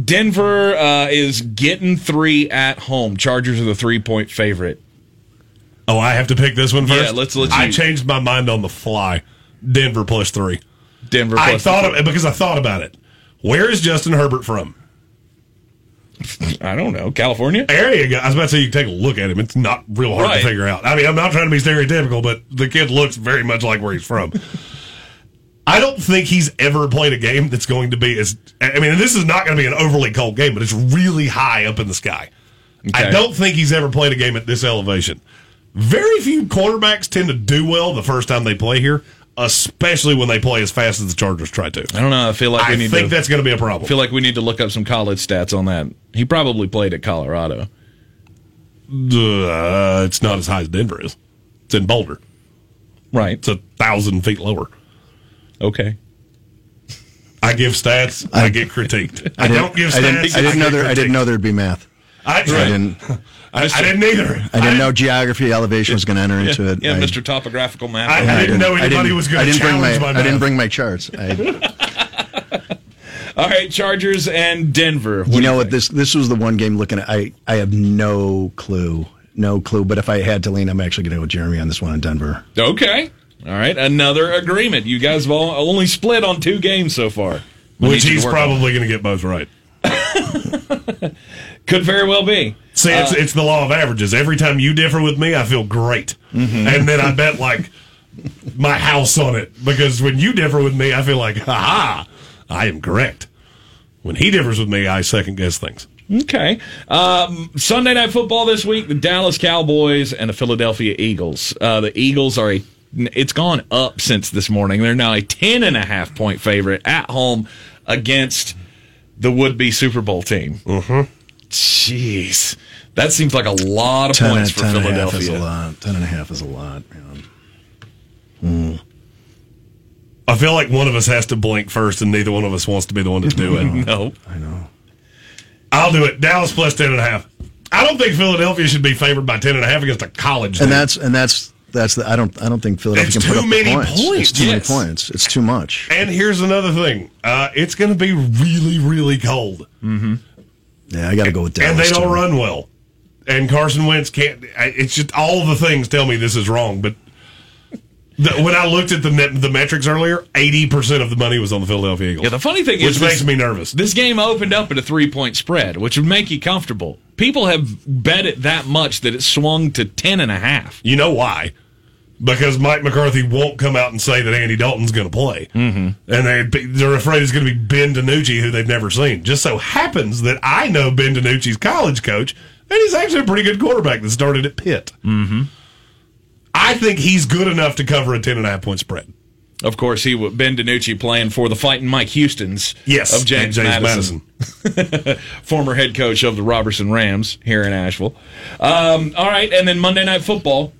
Denver uh, is getting three at home. Chargers are the three point favorite. Oh, I have to pick this one first. Yeah, let's- let's I changed my mind on the fly. Denver plus three. Denver. I thought of because I thought about it. Where is Justin Herbert from? I don't know. California. There you go. I was about to say you can take a look at him. It's not real hard Right. to figure out. I mean, I'm not trying to be stereotypical, but the kid looks very much like where he's from. I don't think he's ever played a game that's going to be as. I mean, this is not going to be an overly cold game, but it's really high up in the sky. I don't think he's ever played a game at this elevation. Very few quarterbacks tend to do well the first time they play here, especially when they play as fast as the Chargers try to. I don't know. I feel like we I need think to. that's going to be a problem. I feel like we need to look up some college stats on that. He probably played at Colorado. Uh, it's not as high as Denver is. It's in Boulder. Right. It's a thousand feet lower. Okay. I give stats. I, get critiqued. I, don't give stats. I didn't, I didn't know get there. I didn't critiqued. know there'd be math. I, I didn't. I, I didn't either. I didn't know geography elevation was going to enter into it. Yeah, I, Mr. Topographical Map. I- I didn't know anybody didn't- was gonna I didn't bring my. challenge my I didn't bring my charts. I, All right, Chargers and Denver. What you do know what? This this was the one game looking at. I I have no clue, no clue. But if I had to lean, I'm actually going to go with Jeremy on this one in Denver. Okay. All right, another agreement. You guys have all, only split on two games so far. Which need you to he's probably going to get both right. could very well be. See, it's, it's the law of averages. Every time you differ with me, I feel great. And then I bet like my house on it. Because when you differ with me, I feel like, ha I am correct. When he differs with me, I second guess things. Okay. Um, Sunday night football this week: the Dallas Cowboys and the Philadelphia Eagles. Uh, the Eagles are a. It's gone up since this morning. They're now a ten and a half point favorite at home against the would-be Super Bowl team. Mm-hmm. Jeez, that seems like a lot of Ten, points and- for ten and a half is a Philadelphia. lot. Ten and a half is a lot. Man. I feel like one of us has to blink first, and neither one of us wants to be the one to do it. No, I know. I'll do it. Dallas plus ten and a half. I don't think Philadelphia should be favored by ten and a half against a college. And team. that's and that's that's the. I don't I don't think Philadelphia It's can put too up many the points. points. It's too Yes. many points. It's too much. And here's another thing. Uh, it's going to be really, really cold, Mm-hmm. Yeah, I got to go with Dallas. and they don't too. run well. And Carson Wentz can't. It's just all the things tell me this is wrong. But the, when I looked at the net, the metrics earlier, eighty percent of the money was on the Philadelphia Eagles. yeah. The funny thing which is, which makes this, me nervous. this game opened up at a three-point spread, which would make you comfortable. People have bet it that much that it swung to ten and a half. You know why? Because Mike McCarthy won't come out and say that Andy Dalton's going to play, mm-hmm. and they they're afraid it's going to be Ben DiNucci, who they've never seen. Just so happens that I know Ben DiNucci's college coach, and he's actually a pretty good quarterback that started at Pitt. Mm-hmm. I think he's good enough to cover a ten and a half point spread. Of course, he would Ben DiNucci playing for the fighting Mike Houston's Yes, of James, James Madison, former head coach of the Roberson Rams here in Asheville. Um, all right, and then Monday Night Football,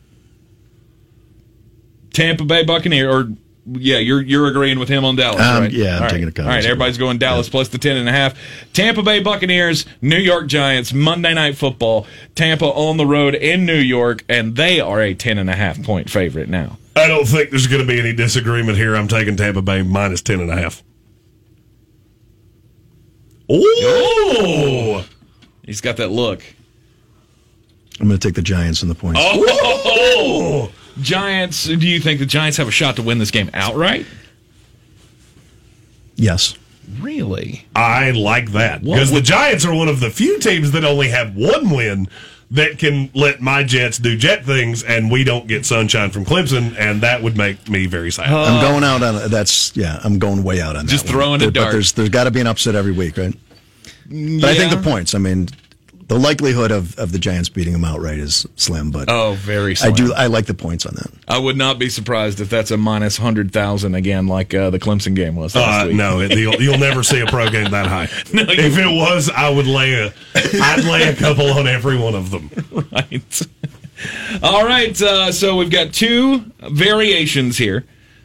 Tampa Bay Buccaneer, or yeah, you're you're agreeing with him on Dallas, Um, right? yeah, I'm All right. taking a All comment. right, everybody's going Dallas plus the ten and a half. Tampa Bay Buccaneers, New York Giants, Monday Night Football. Tampa on the road in New York, and they are a ten and a half point favorite now. I don't think there's going to be any disagreement here. I'm taking Tampa Bay minus ten and a half. Oh, He's got that look. I'm going to take the Giants in the points. oh! Giants. Do you think the Giants have a shot to win this game outright? Yes. Really? I like that because the Giants are one of the few teams that only have one win that can let my Jets do Jet things, and we don't get sunshine from Clemson, and that would make me very sad. I'm going out on that's yeah. I'm going way out on Just that. one. throwing a There- dart. But there's there's got to be an upset every week, right? But I think the points. I mean, the likelihood of, of the Giants beating them outright is slim. But Oh, very. Slim. I do I like the points on that. I would not be surprised if that's a minus hundred thousand again, like uh, the Clemson game was last Uh, week. no, it, you'll, you'll never see a pro game that high. No, if it was, I would lay a, I'd lay a couple on every one of them. right. All right. Uh, so we've got two variations here.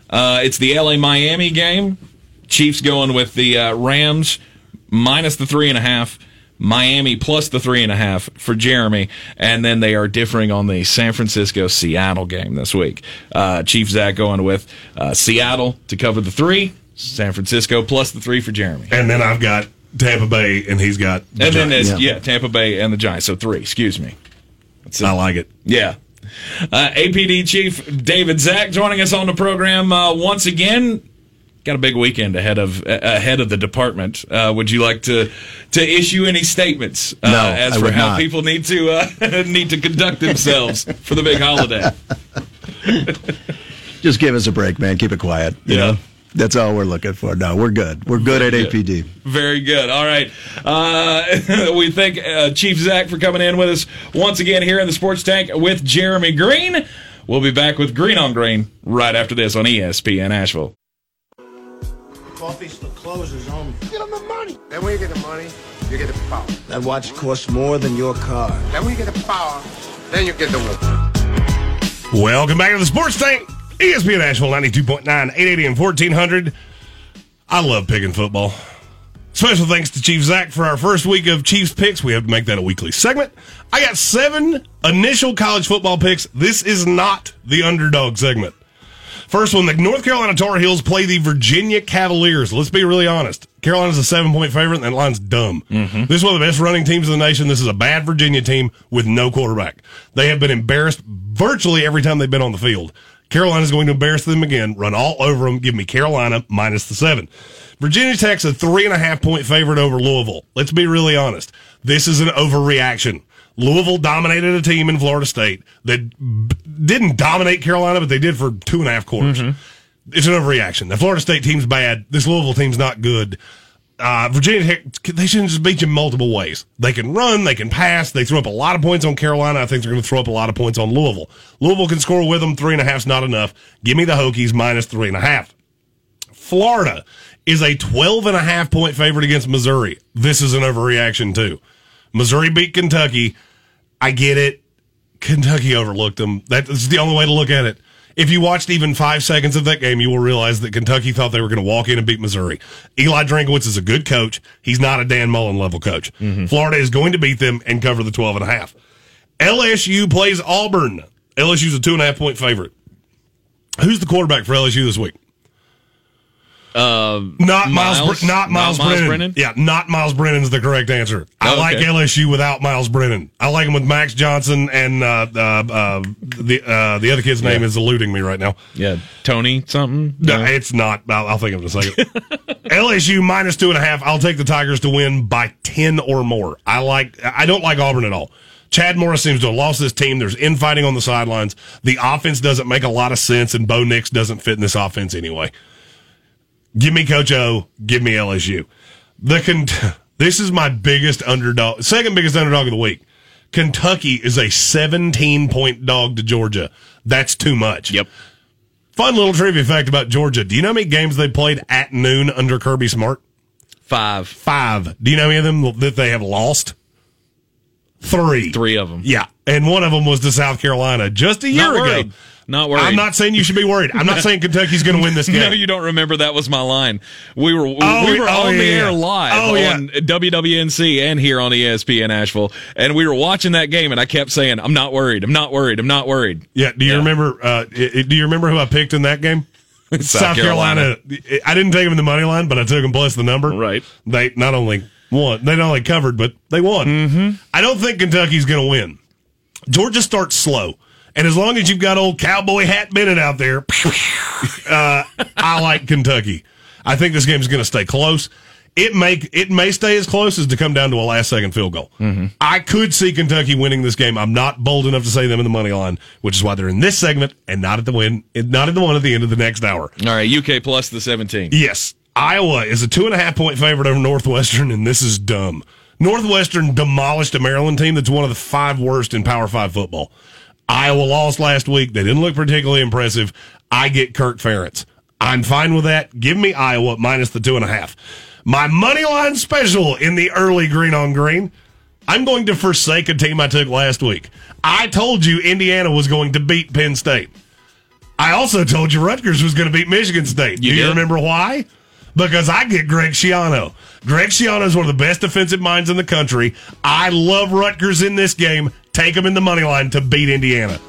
Uh, it's the LA Miami game. Chiefs going with the uh, Rams minus the three and a half. Miami plus the three and a half for Jeremy, and then they are differing on the San Francisco Seattle game this week. Uh, Chief Zack going with uh, Seattle to cover the three, San Francisco plus the three for Jeremy, And then I've got Tampa Bay, and he's got. the and then Giants. there's Yeah. yeah Tampa Bay and the Giants, so three. Excuse me. I like it. Yeah. Uh, APD Chief David Zack joining us on the program uh, once again. Got a big weekend ahead of ahead of the department. Uh, would you like to to issue any statements uh, No, as I for how not. people need to uh, need to conduct themselves for the big holiday? Just give us a break, man. Keep it quiet. You Yeah. know? That's all we're looking for. No, we're good. We're good at Good. APD. Very good. All right. Uh, we thank uh, Chief Zack for coming in with us once again here in the Sports Tank with Jeremy Greene. We'll be back with Green on Green right after this on ESPN Asheville. Coffee still closers on me. Get him the money. Then when you get the money, you get the power. That watch costs more than your car. Then when you get the power, then you get the woman. Welcome back to the Sports Tank. ESPN Asheville 92.9, 880 and 1400. I love picking football. Special thanks to Chief Zack for our first week of Chiefs picks. We have to make that a weekly segment. I got seven initial college football picks. This is not the underdog segment. First one, the North Carolina Tar Heels play the Virginia Cavaliers. Let's be really honest. Carolina's a seven point favorite, and that line's dumb. Mm-hmm. This is one of the best running teams in the nation. This is a bad Virginia team with no quarterback. They have been embarrassed virtually every time they've been on the field. Carolina's going to embarrass them again, run all over them. Give me Carolina minus the seven. Virginia Tech's a three and a half point favorite over Louisville. Let's be really honest. This is an overreaction. Louisville dominated a team in Florida State that didn't dominate Carolina, but they did for two and a half quarters. It's an overreaction. The Florida State team's bad. This Louisville team's not good. Uh, Virginia Tech, they shouldn't just beat you multiple ways. They can run, they can pass. They threw up a lot of points on Carolina. I think they're going to throw up a lot of points on Louisville. Louisville can score with them. Three and a half's not enough. Give me the Hokies minus three and a half. Florida is a 12 and a half point favorite against Missouri. This is an overreaction too. Missouri beat Kentucky. I get it. Kentucky overlooked them. That's the only way to look at it. If you watched even five seconds of that game, you will realize that Kentucky thought they were going to walk in and beat Missouri. Eli Drinkwitz is a good coach. He's not a Dan Mullen level coach. Mm-hmm. Florida is going to beat them and cover the 12 and a half. LSU plays Auburn. LSU's a two and a half point favorite. Who's the quarterback for LSU this week? Uh, Not Myles, Myles? Br- not Myles, Brennan. Brennan? Yeah, not Myles Brennan is the correct answer. I Oh, like okay. LSU without Myles Brennan. I like him with Max Johnson and uh, uh, uh, the uh, the other kid's name is eluding me right now. yeah, Tony something. No, it's not. I'll, I'll think of it in a second. LSU minus two and a half. I'll take the Tigers to win by ten or more. I like. I don't like Auburn at all. Chad Morris seems to have lost this team. There's infighting on the sidelines. The offense doesn't make a lot of sense, and Bo Nix doesn't fit in this offense anyway. Give me Coach O. Give me LSU. The con- this is my biggest underdog, second biggest underdog of the week. Kentucky is a 17 point dog to Georgia. That's too much. Yep. Fun little trivia fact about Georgia. Do you know how many games they played at noon under Kirby Smart? Five. Five. Do you know any of them that they have lost? Three. Three of them. Yeah. And one of them was to South Carolina just a year ago. Not worried. I'm not saying you should be worried. I'm not saying Kentucky's going to win this game. No, you don't remember that was my line. We were Oh, we were oh, on the air live Oh, yeah. WWNC and here on ESPN Asheville, and we were watching that game, and I kept saying, "I'm not worried. I'm not worried. I'm not worried." Yeah. Do you Yeah. remember? Uh, do you remember who I picked in that game? South, Carolina. I didn't take them in the money line, but I took them plus the number. Right. They not only won, they not only covered, but they won. Mm-hmm. I don't think Kentucky's going to win. Georgia starts slow, and as long as you've got old cowboy hat Bennett out there, uh, I like Kentucky. I think this game is going to stay close. It may it may stay as close as to come down to a last second field goal. I could see Kentucky winning this game. I'm not bold enough to say them in the money line, which is why they're in this segment and not at the win, not at the one at the end of the next hour. All right, UK plus the 17. Yes, Iowa is a two and a half point favorite over Northwestern, and this is dumb. Northwestern demolished a Maryland team that's one of the five worst in Power Five football. Iowa lost last week. They didn't look particularly impressive. I get Kirk Ferentz. I'm fine with that. Give me Iowa minus the two and a half. My money line special in the early green on green. I'm going to forsake a team I took last week. I told you Indiana was going to beat Penn State. I also told you Rutgers was going to beat Michigan State. You Do you did? remember why? Because I get Greg Schiano. Greg Schiano is one of the best defensive minds in the country. I love Rutgers in this game. Take them in the money line to beat Indiana.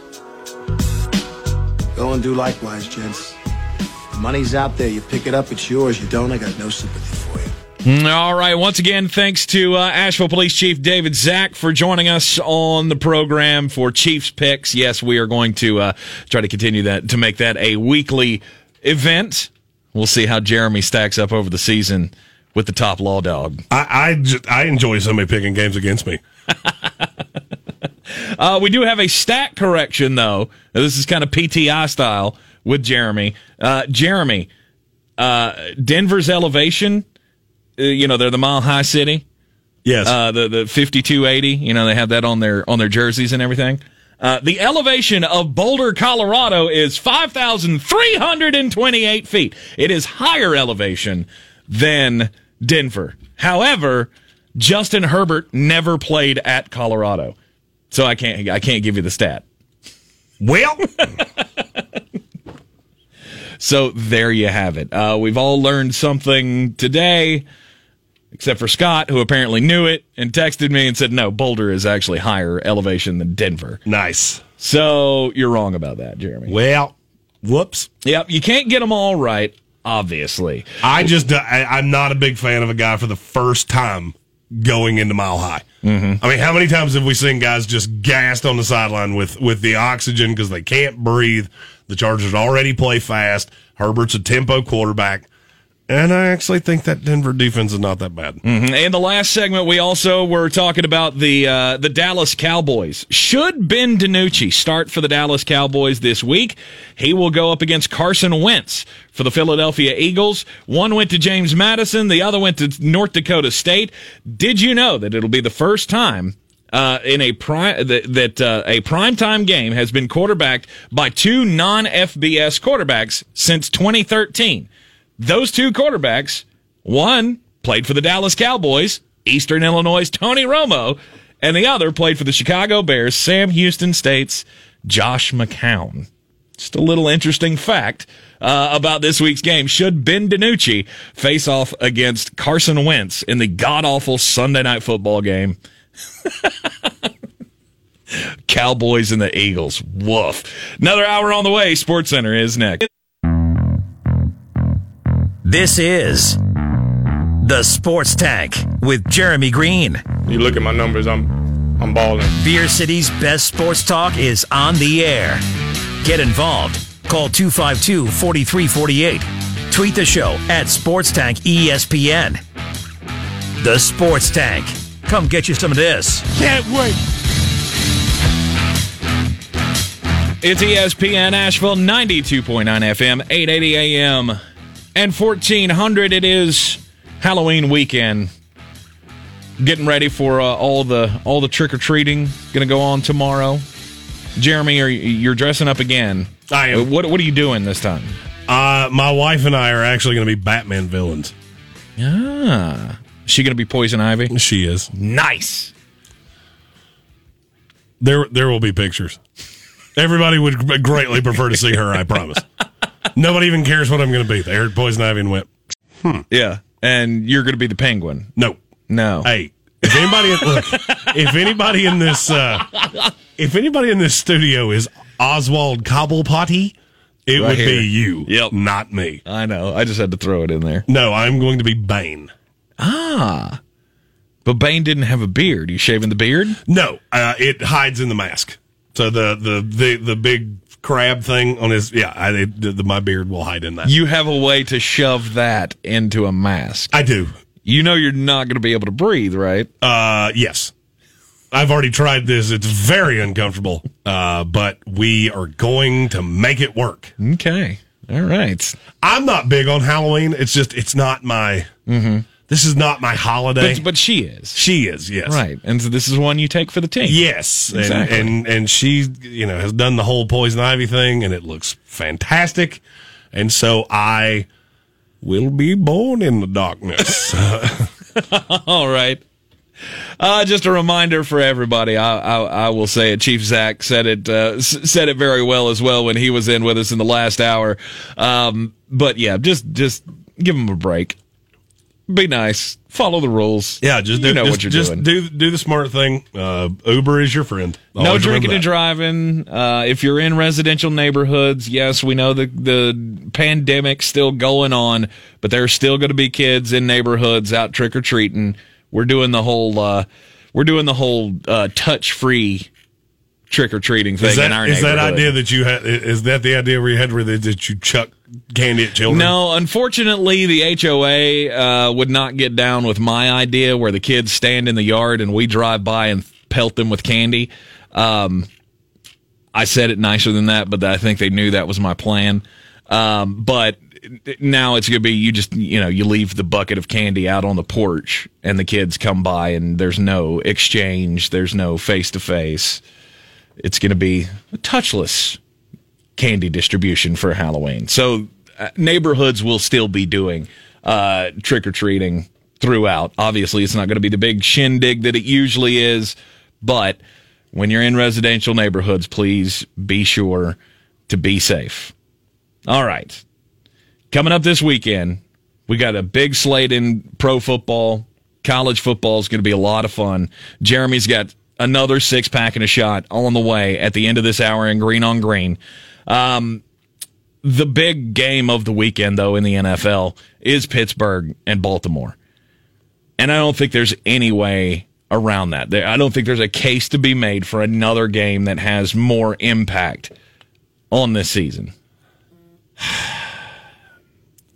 Go and do likewise, gents. The money's out there. You pick it up, it's yours. You don't, I got no sympathy for you. All right. Once again, thanks to uh, Asheville Police Chief David Zack for joining us on the program for Chiefs Picks. Yes, we are going to uh, try to continue that to make that a weekly event. We'll see how Jeremy stacks up over the season with the top law dog. I I, I enjoy somebody picking games against me. Uh, we do have a stat correction, though. This is kind of PTI style with Jeremy. Uh, Jeremy, uh, Denver's elevation, uh, you know, they're the mile high city. Yes. uh, the the fifty two eighty. You know, they have that on their on their jerseys and everything. Uh, the elevation of Boulder, Colorado, is five thousand three hundred and twenty eight feet. It is higher elevation than Denver. However, Justin Herbert never played at Colorado, so I can't I can't give you the stat. well, So there you have it. Uh, we've all learned something today, except for Scott, who apparently knew it and texted me and said, no, Boulder is actually higher elevation than Denver. nice. So you're wrong about that, Jeremy. Well, whoops. Yep, you can't get them all right, obviously. I just I, I'm not a big fan of a guy for the first time going into mile high. Mm-hmm. I mean, how many times have we seen guys just gassed on the sideline with with the oxygen because they can't breathe? The Chargers already play fast. Herbert's a tempo quarterback, and I actually think that Denver defense is not that bad. Mm-hmm. In the last segment, we also were talking about the uh, the Dallas Cowboys. Should Ben DiNucci start for the Dallas Cowboys this week? He will go up against Carson Wentz for the Philadelphia Eagles. One went to James Madison, the other went to North Dakota State. Did you know that it'll be the first time? Uh, in a prime that, that uh, a primetime game has been quarterbacked by two non FBS quarterbacks since 2013. Those two quarterbacks, one played for the Dallas Cowboys, Eastern Illinois' Tony Romo, and the other played for the Chicago Bears, Sam Houston State's Josh McCown. Just a little interesting fact uh, about this week's game. Should Ben DiNucci face off against Carson Wentz in the god awful Sunday night football game? Cowboys and the Eagles. Woof. Another hour on the way. Sports Center is next. This is the Sports Tank with Jeremy Greene. You look at my numbers, I'm I'm balling. Beer City's best sports talk is on the air. Get involved. Call 252 4348. Tweet the show at Sports Tank ESPN. The Sports Tank. Come get you some of this. Can't wait. It's ESPN Asheville 92.9 FM, 880 AM, and 1400. It is Halloween weekend. Getting ready for uh, all the all the trick or treating. Going to go on tomorrow. Jeremy, are you, you're dressing up again? I am. What What are you doing this time? Uh, my wife and I are actually going to be Batman villains. Ah, is she going to be Poison Ivy? She is. Nice. There, there will be pictures. Everybody would greatly prefer to see her. I promise. Nobody even cares what I'm going to be. They heard Poison Ivy and went, Yeah, and you're going to be the Penguin. "No, No. Hey, if anybody, look, if anybody in this, uh, if anybody in this studio is Oswald Cobblepotty, it Right would here. be you, Yep. not me. I know. I just had to throw it in there. No, I'm going to be Bane. Ah. But Bane didn't have a beard. You shaving the beard? No, uh, it hides in the mask. So the the the, the big crab thing on his, yeah, I, it, the, my beard will hide in that. You have a way to shove that into a mask. I do. You know you're not going to be able to breathe, right? Uh, yes. I've already tried this. It's very uncomfortable, uh, but we are going to make it work. Okay. All right. I'm not big on Halloween. It's just it's not my. This is not my holiday. But, but she is. she is yes, Right. And so this is one you take for the team. Yes, and, Exactly. and and she you know has done the whole poison ivy thing, and it looks fantastic. And so I will be born in the darkness. All right. Uh, just a reminder for everybody. I, I, I will say it. Chief Zack said it uh, s- said it very well as well when he was in with us in the last hour. Um, but yeah, just just give him a break. Be nice. Follow the rules. yeah, just do, you know just, what you're just doing. do do the smart thing. Uh, Uber is your friend. no drinking and driving. Uh, if you're in residential neighborhoods, yes, we know the the pandemic's still going on, but there's still going to be kids in neighborhoods out trick or treating. We're doing the whole uh, we're doing the whole uh, touch free trick or treating thing Is that, in our is that idea that you had? Is that the idea where you had where they, that you chuck candy at children? No, unfortunately, the HOA uh, would not get down with my idea where the kids stand in the yard and we drive by and pelt them with candy. Um, I said it nicer than that, but I think they knew that was my plan. Um, but now it's going to be you just, you know, you leave the bucket of candy out on the porch and the kids come by and there's no exchange, there's no face to face. It's going to be a touchless candy distribution for Halloween. So uh, neighborhoods will still be doing uh, trick or treating throughout. Obviously, it's not going to be the big shindig that it usually is, but when you're in residential neighborhoods, please be sure to be safe. All right. Coming up this weekend, we got a big slate in pro football. College football is going to be a lot of fun. Jeremy's got another six pack and a shot on the way at the end of this hour in Green on Green. Um, the big game of the weekend, though, in the NFL is Pittsburgh and Baltimore. And I don't think there's any way around that. I don't think there's a case to be made for another game that has more impact on this season.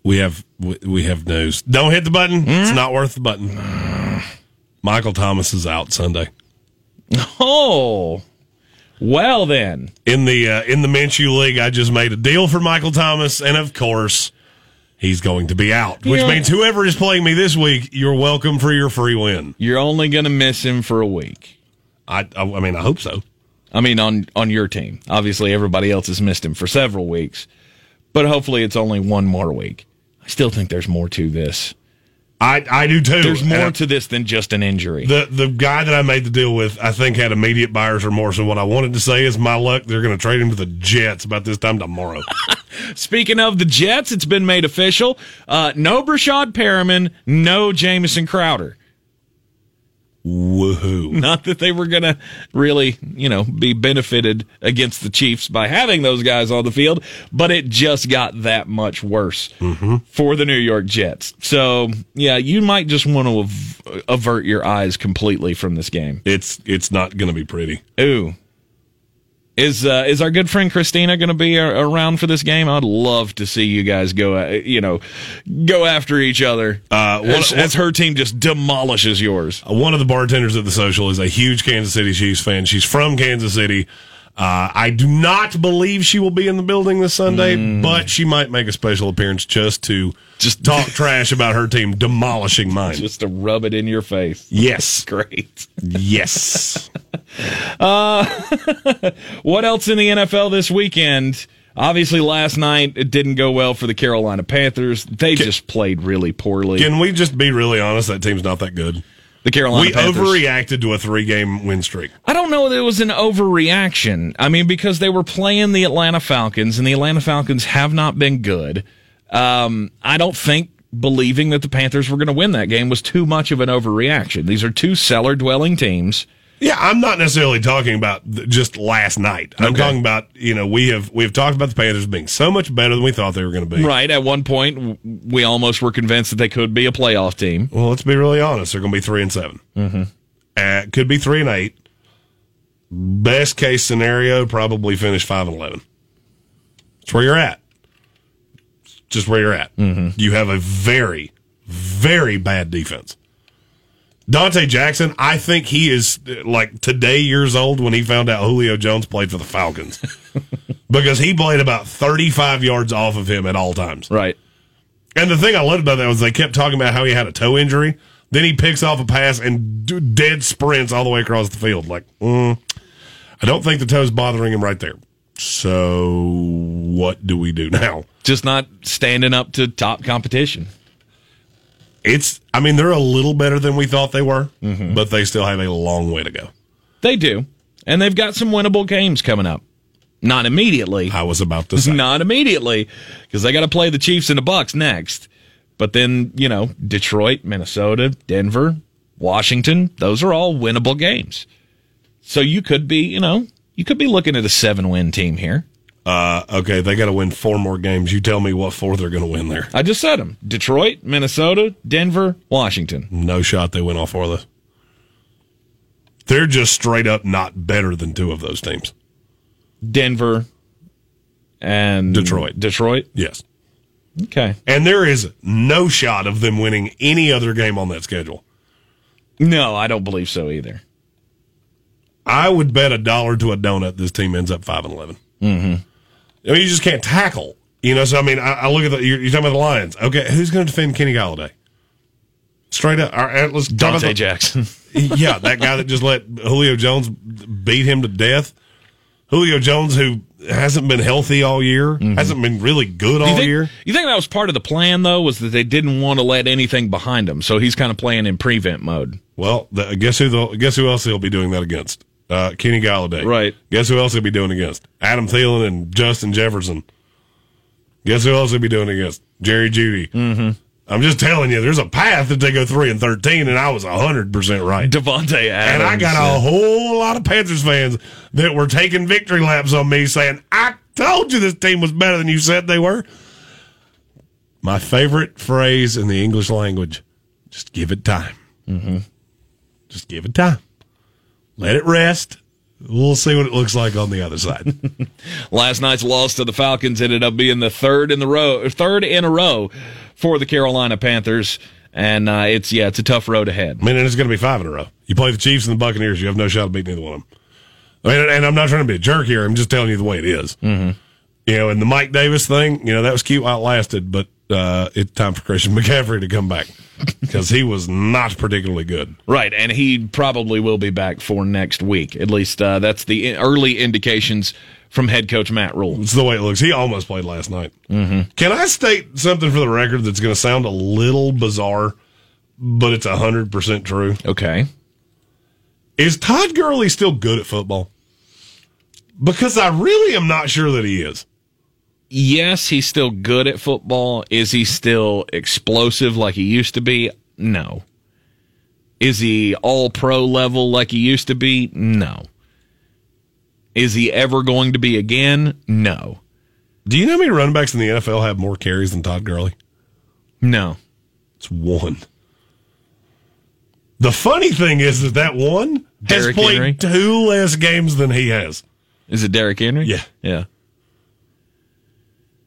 we have we, have news. Don't hit the button. Hmm? It's not worth the button. Michael Thomas is out Sunday Oh, well then. in the uh, in the Minshew League. I just made a deal for Michael Thomas, and of course, he's going to be out. Which Yeah. means whoever is playing me this week, you're welcome for your free win. You're only going to miss him for a week. I I, I mean, I hope so. I mean, on on your team. Obviously, everybody else has missed him for several weeks, but hopefully, it's only one more week. I still think there's more to this. I I do too. There's more I- to this than just an injury. The the guy that I made the deal with, I think, had immediate buyer's remorse. And what I wanted to say is, my luck, they're going to trade him to the Jets about this time tomorrow. Speaking of the Jets, it's been made official. Uh, no Breshad Perriman, no Jamison Crowder. Woohoo! Not that they were going to really, you know, be benefited against the Chiefs by having those guys on the field, but it just got that much worse mm-hmm. for the New York Jets. So, yeah, you might just want to av- avert your eyes completely from this game. It's it's not going to be pretty. Ooh. Is uh, is our good friend Christina going to be a- around for this game? I'd love to see you guys go, uh, you know, go after each other Uh, what- as, as her team just demolishes yours. One of the bartenders at the social is a huge Kansas City Chiefs fan. She's from Kansas City. Uh, I do not believe she will be in the building this Sunday, but she might make a special appearance just to Just- talk trash about her team demolishing mine. Just to rub it in your face. yes, Great. yes. What else in the NFL this weekend? Obviously, last night it didn't go well for the Carolina Panthers. They just played really poorly. Can we just be really honest? That team's not that good. The Carolina we Panthers. overreacted to a three-game win streak. I don't know that it was an overreaction. I mean, because they were playing the Atlanta Falcons, and the Atlanta Falcons have not been good. Um, I don't think believing that the Panthers were going to win that game was too much of an overreaction. These are two cellar dwelling teams. Yeah, I'm not necessarily talking about th- just last night. I'm Okay. talking about you know we have we have talked about the Panthers being so much better than we thought they were going to be. Right. At one point, we almost were convinced that they could be a playoff team. Well, let's be really honest. They're going to be three and 7 Mm-hmm. Uh, could be three and eight. Best case scenario, probably finish five and eleven. That's where you're at. It's Just where you're at. Mm-hmm. You have a very, very bad defense. Donte Jackson, I think he is like today years old when he found out Julio Jones played for the Falcons because he played about 35 yards off of him at all times. Right. And the thing I loved about that was they kept talking about how he had a toe injury. Then he picks off a pass and dead sprints all the way across the field. Like, mm, I don't think the toe's bothering him right there. So what do we do now? Just not standing up to top competition. It's, I mean, they're a little better than we thought they were, mm-hmm. but they still have a long way to go. They do. And they've got some winnable games coming up. Not immediately. I was about to say. Not immediately, because they got to play the Chiefs and the Bucks next. But then, you know, Detroit, Minnesota, Denver, Washington, those are all winnable games. So you could be, you know, you could be looking at a seven win team here. Uh, okay, they got to win four more games. You tell me what four they're going to win there. I just said them Detroit, Minnesota, Denver, Washington. No shot they win all four of those. They're just straight up not better than two of those teams. Denver and Detroit. Detroit. Yes. Okay. And there is no shot of them winning any other game on that schedule. No, I don't believe so either. I would bet a dollar to a donut this team ends up five and 11 Mm-hmm. I mean, you just can't tackle. You know, so I mean, I, I look at the. You're, you're talking about the Lions. Okay, who's going to defend Kenny Golladay? Straight up, all right, let's Donte the- Jackson. yeah, that guy that just let Julio Jones beat him to death. Julio Jones, who hasn't been healthy all year, mm-hmm. hasn't been really good all you think, year. you think that was part of the plan, though, was that they didn't want to let anything behind him, so he's kind of playing in prevent mode. Well, the, guess who? they'll- Guess who else he'll be doing that against? Uh, Kenny Golladay. Right. Guess who else he'll be doing against? Adam Thielen and Justin Jefferson. Guess who else he'll be doing against? Jerry Jeudy. Mm-hmm. I'm just telling you, there's a path that they go three and thirteen, and I was hundred percent right. Davante Adams. And I got a whole lot of Panthers fans that were taking victory laps on me saying, I told you this team was better than you said they were. My favorite phrase in the English language just give it time. Mm-hmm. Just give it time. Let it rest. We'll see what it looks like on the other side. Last night's loss to the Falcons ended up being the third in the row, third in a row for the Carolina Panthers, and uh, it's yeah, it's a tough road ahead. I mean, and it's going to be five in a row. You play the Chiefs and the Buccaneers, you have no shot of beating either one of them. I mean, and I'm not trying to be a jerk here. I'm just telling you the way it is. Mm-hmm. You know, and the Mike Davis thing, you know, that was cute while it lasted, but uh, it's time for Christian McCaffrey to come back because he was not particularly good. Right, and he probably will be back for next week. At least uh, that's the early indications from head coach Matt Rhule. It's the way it looks. He almost played last night. Mm-hmm. Can I state something for the record that's going to sound a little bizarre, but it's 100% true? Okay. Is Todd Gurley still good at football? Because I really am not sure that he is. Yes, he's still good at football. Is he still explosive like he used to be? No. Is he all pro level like he used to be? No. Is he ever going to be again? No. Do you know how many running backs in the NFL have more carries than Todd Gurley? No. It's one. The funny thing is that that one has Derrick played Henry? two less games than he has. Is it Derrick Henry? Yeah. Yeah.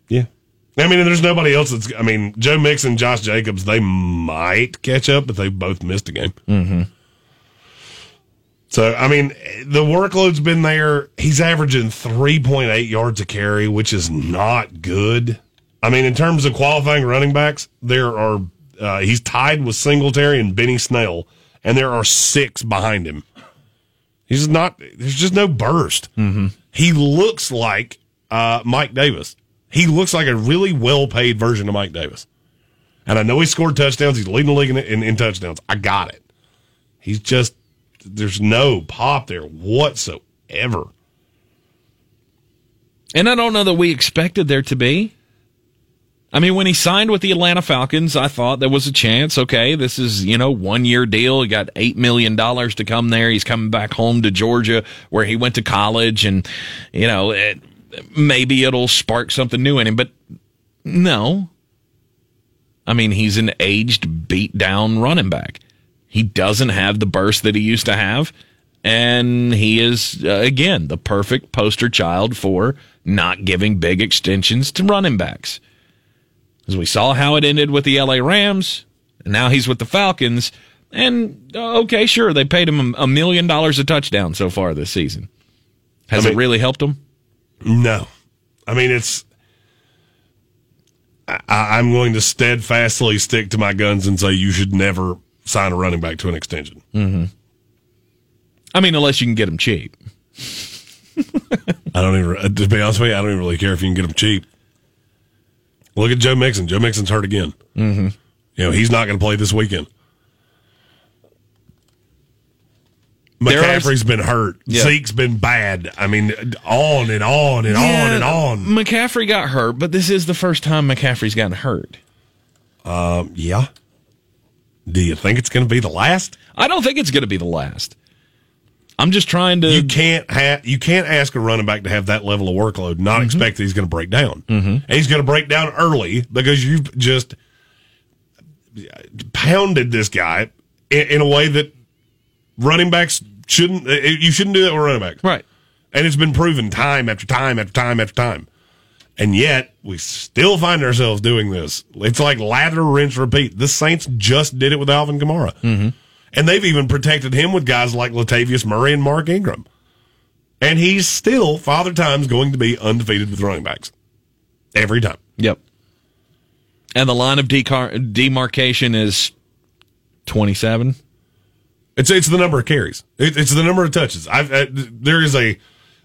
Yeah. I mean, there's nobody else that's. I mean, Joe Mixon, Josh Jacobs, they might catch up, but they both missed a game. Mm-hmm. So, I mean, the workload's been there. He's averaging 3.8 yards a carry, which is not good. I mean, in terms of qualifying running backs, there are, uh, he's tied with Singletary and Benny Snell, and there are six behind him. He's not, there's just no burst. Mm-hmm. He looks like uh, Mike Davis. He looks like a really well paid version of Mike Davis. And I know he scored touchdowns. He's leading the league in, in, in touchdowns. I got it. He's just, there's no pop there whatsoever. And I don't know that we expected there to be. I mean, when he signed with the Atlanta Falcons, I thought there was a chance. Okay, this is, you know, one year deal. He got $8 million to come there. He's coming back home to Georgia where he went to college and, you know, it, maybe it'll spark something new in him. But no. I mean, he's an aged, beat down running back. He doesn't have the burst that he used to have. And he is, uh, again, the perfect poster child for not giving big extensions to running backs. As we saw how it ended with the LA Rams, and now he's with the Falcons. And uh, okay, sure, they paid him a million dollars a touchdown so far this season. Has I mean- it really helped him? No. I mean, it's. I, I'm going to steadfastly stick to my guns and say you should never sign a running back to an extension. I mean, unless you can get him cheap. I don't even, uh, to be honest with you, I don't even really care if you can get them cheap. Look at Joe Mixon. Joe Mixon's hurt again. Mm-hmm. You know, he's not going to play this weekend. There are- McCaffrey's been hurt. Yeah. Zeke's been bad. I mean, on and on and on and on. McCaffrey got hurt, but this is the first time McCaffrey's gotten hurt. Yeah. Do you think it's going to be the last? I don't think it's going to be the last. I'm just trying to. You can't have you can't ask a running back to have that level of workload, and not expect that he's going to break down. Mm-hmm. And he's going to break down early because you've just pounded this guy in, in a way that running backs shouldn't. uh, You shouldn't do that with running backs, right. and it's been proven time after time after time after time. And yet we still find ourselves doing this. It's like lather, rinse, repeat. The Saints just did it with Alvin Kamara. Mm-hmm. And they've even protected him with guys like Latavius Murray and Mark Ingram. And he's still, Father Time's going to be undefeated with running backs. Every time. Yep. And the line of decar- demarcation is 27. It's it's the number of carries. It, it's the number of touches. I've, uh, there is a,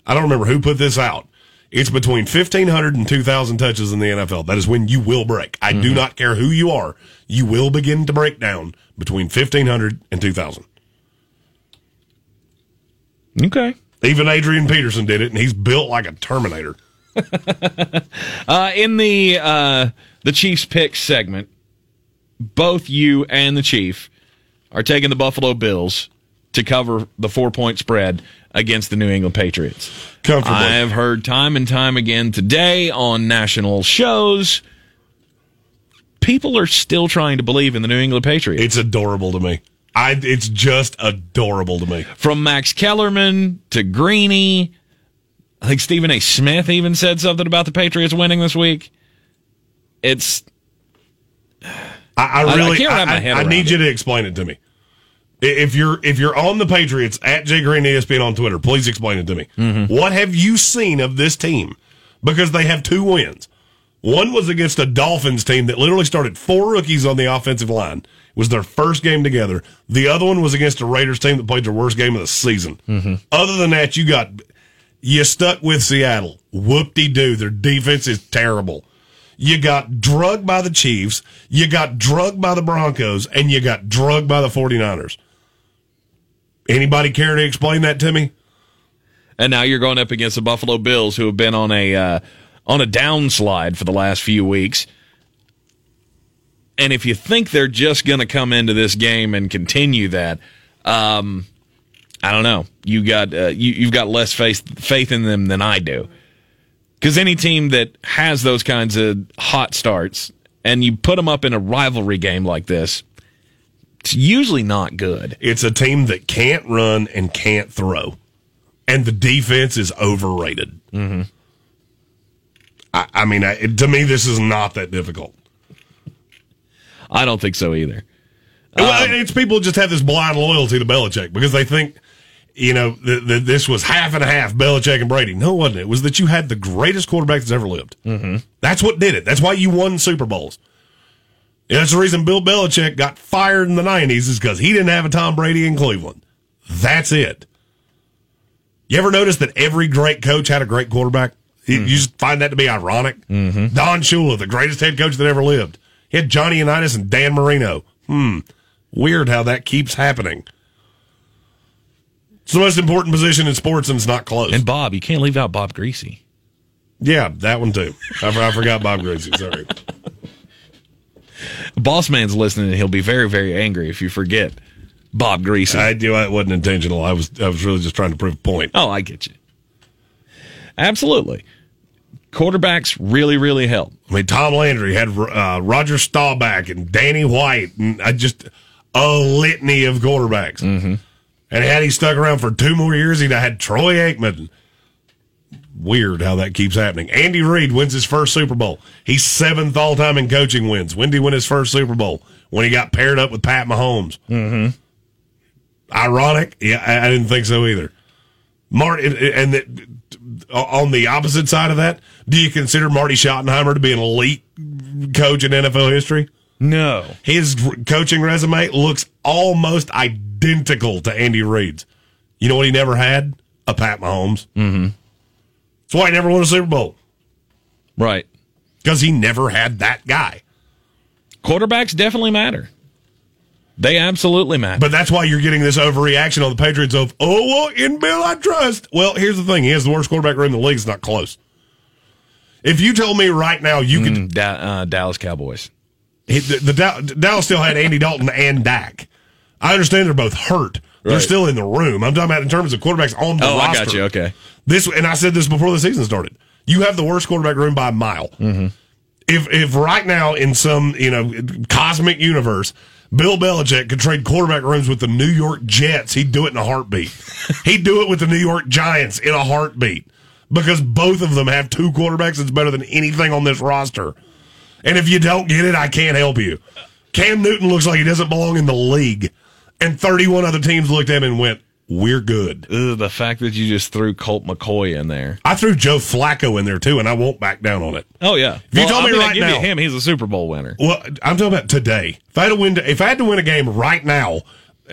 I don't remember who put this out. It's between 1,500 and 2,000 touches in the NFL. That is when you will break. I do not care who you are. You will begin to break down between 1,500 and 2,000. Okay. Even Adrian Peterson did it, and he's built like a Terminator. Uh, in the uh, the Chiefs pick segment, both you and the Chief are taking the Buffalo Bills to cover the four point spread against the New England Patriots. Comfortably. I have heard time and time again today on national shows. People are still trying to believe in the New England Patriots. It's adorable to me. I, it's just adorable to me. From Max Kellerman to Greeny. I think Stephen A. Smith even said something about the Patriots winning this week. It's I, I I really, can't wrap my I, I around need it. you to explain it to me. If you're if you're on the Patriots at Jay Green ESPN on Twitter, please explain it to me. Mm-hmm. What have you seen of this team? Because they have two wins. One was against a Dolphins team that literally started four rookies on the offensive line. It was their first game together. The other one was against a Raiders team that played their worst game of the season. Mm-hmm. Other than that, you got you stuck with Seattle. Whoop de doo. Their defense is terrible. You got drugged by the Chiefs. You got drugged by the Broncos, and you got drugged by the 49ers. Anybody care to explain that to me? and now you're going up against the Buffalo Bills, who have been on a uh, on a downslide for the last few weeks. And if you think they're just going to come into this game and continue that, um, I don't know. You got uh, you, you've got less faith faith in them than I do. Because any team that has those kinds of hot starts and you put them up in a rivalry game like this, it's usually not good. It's a team that can't run and can't throw, and the defense is overrated. Mm-hmm. I, I mean, I, to me, this is not that difficult. I don't think so either. well, it's people just have this blind loyalty to Belichick because they think you know, th- th- this was half and a half, Belichick and Brady. No, wasn't. It was that you had the greatest quarterback that's ever lived. Mm-hmm. That's what did it. That's why you won Super Bowls. And that's the reason Bill Belichick got fired in the 90s is because he didn't have a Tom Brady in Cleveland. That's it. You ever notice that every great coach had a great quarterback? You- You just find that to be ironic. Mm-hmm. Don Shula, the greatest head coach that ever lived. He had Johnny Unitas and Dan Marino. Hmm. Weird how that keeps happening. It's the most important position in sports, and it's not close. And Bob, you can't leave out Bob Griese. yeah, that one too. I, I forgot Bob Griese. Sorry. Boss man's listening, and he'll be very, very angry if you forget Bob Griese. I do. It wasn't intentional. I was. I was really just trying to prove a point. oh, I get you. Absolutely. Quarterbacks really, really help. I mean, Tom Landry had uh, Roger Staubach and Danny White, and I just a litany of quarterbacks. Mm-hmm. And had he stuck around for two more years, he'd have had Troy Aikman. Weird how that keeps happening. Andy Reid wins his first Super Bowl. He's seventh all time in coaching wins. When did he win his first Super Bowl? When he got paired up with Pat Mahomes. Mm-hmm. Ironic? Yeah, I, didn't think so either. Marty, and the, on the opposite side of that, do you consider Marty Schottenheimer to be an elite coach in NFL history? No. His coaching resume looks almost identical to Andy Reid's. You know what he never had? A Pat Mahomes. Mm-hmm. That's why he never won a Super Bowl Right. because he never had that guy. Quarterbacks definitely matter. They absolutely matter. But that's why you're getting this overreaction on the Patriots of, oh, well, in Bill I trust. Well, here's the thing. He has the worst quarterback room in the league. It's not close. If you told me right now you could Mm, Da- uh, Dallas Cowboys. He- the, the Dallas still had Andy Dalton and Dak. I understand they're both hurt. They're still in the room. I'm talking about in terms of quarterbacks on the Oh, I roster. got you. Okay. This and I said this before the season started. You have the worst quarterback room by a mile. Mm-hmm. If if right now in some you know cosmic universe, Bill Belichick could trade quarterback rooms with the New York Jets, he'd do it in a heartbeat. he'd do it with the New York Giants in a heartbeat because both of them have two quarterbacks that's better than anything on this roster. And if you don't get it, I can't help you. Cam Newton looks like he doesn't belong in the league. And 31 other teams looked at him and went, We're good. Ugh, the fact that you just threw Colt McCoy in there. I threw Joe Flacco in there too, and I won't back down on it. Oh yeah. If you told I'm me right give now- you him, he's a Super Bowl winner. Well, I'm talking about today. If I had to win, if I had to win a game right now,